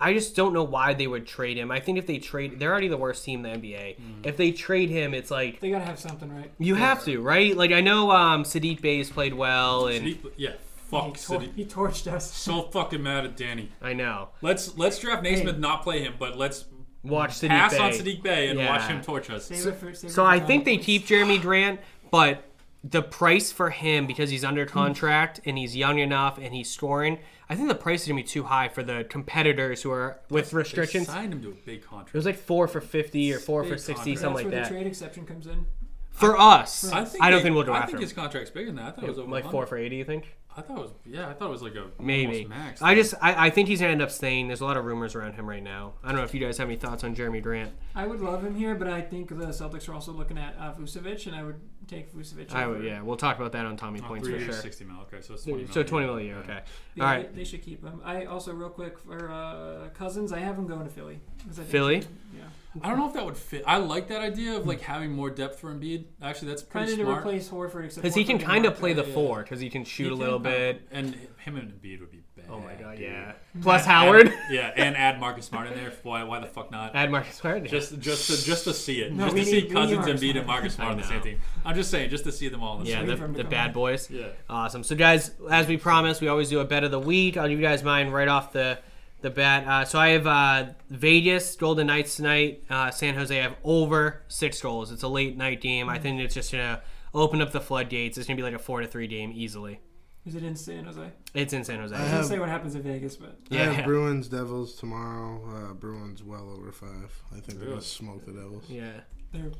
I just don't know why they would trade him. I think if they trade, they're already the worst team in the NBA. Mm. If they trade him, it's like They gotta have something right. you have to, right? Like I know um, Sadiq Bey's played well, and Sadiq- yeah, He, fuck tor- Sadiq. he torched us. So fucking mad at Danny. I know. Let's let's draft Nesmith, Hey. not play him, but let's Watch Sadiq pass Bey. on Sadiq Bey and Yeah. watch him torch us. Save it for, save it So for I John think they keep Jerami Grant, but the price for him because he's under contract and he's young enough and he's scoring, I think the price is gonna be too high for the competitors who are with They restrictions. signed him to a big contract. It was like four for fifty or four for sixty, contract. something That's like where that. the trade exception comes in. For us, I, think I don't they- think we'll go I think him. his contract's bigger than that. I thought it was over like 100. four for eighty, you think? I thought it was yeah. I thought it was like a Maybe. max. I just I, I think he's gonna end up staying. There's a lot of rumors around him right now. I don't know if you guys have any thoughts on Jerami Grant. I would love him here, but I think the Celtics are also looking at uh, Vucevic, and I would take Vucevic. I would, yeah, we'll talk about that on Tommy Oh, Points three for years, sure. sixty mil. Okay, so it's 20 So twenty mil a year, Yeah. okay. Yeah, All right. They, they should keep him. I also real quick for uh, Cousins. I have him going to Philly. 'cause I think- Philly? Yeah. I don't know if that would fit. I like that idea of like having more depth for Embiid. Actually, that's Kind pretty of to smart. replace Horford, except Because he can didn't kind of play the yeah. four because he can shoot He a can, little bit. and him and Embiid would be bad. Oh my god, dude. yeah. Mm. Plus Howard. add- yeah, and add Marcus Smart in there. Why? Why the fuck not? Add Marcus Smart. Just, just, to, just to see it. No, just we to need- see we need Cousins, Marcus Embiid, Smart. and Marcus Smart on the same team. I'm just saying, just to see them all in the yeah, same. the, waiting for him to the bad boys. Yeah. Awesome. So, guys, as we promised, we always do a bet of the week. I'll give you guys mine right off the the bet. Uh, so I have uh, Vegas Golden Knights tonight. Uh, San Jose I have over six goals. It's a late night game. I think it's just gonna open up the floodgates. It's gonna be like a four to three game easily. Is it in San Jose? It's in San Jose. was I gonna say what happens in Vegas, but I Yeah. have Bruins Devils tomorrow. Uh, Bruins well over five. I think they're gonna smoke the Devils. yeah. they're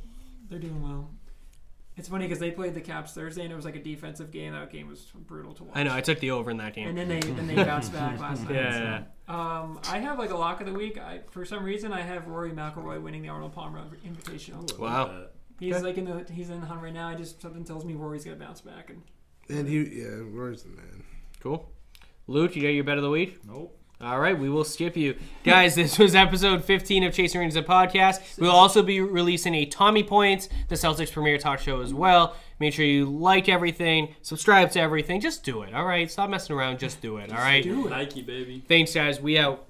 they're doing well. It's funny because they played the Caps Thursday, and it was like a defensive game. That game was brutal to watch. I know. I took the over in that game. And then they then they bounced back last night. Yeah. so. Um, I have like a lock of the week. I for some reason I have Rory McIlroy winning the Arnold Palmer Invitational. Wow. Uh, He's Okay. like in the he's in the hunt right now. I just something tells me Rory's gonna bounce back. And And he, yeah, where's the man? Cool. Luke, you got your bet of the week? nope. All right, we will skip you. Guys, this was episode 15 of Chasing Rings, the podcast. We'll also be releasing a Tommy Points, the Celtics premiere talk show as well. Make sure you like everything, subscribe to everything. Just do it, all right? Stop messing around. Just do it, all right? Do it. Nike, baby. Thanks, guys. We out.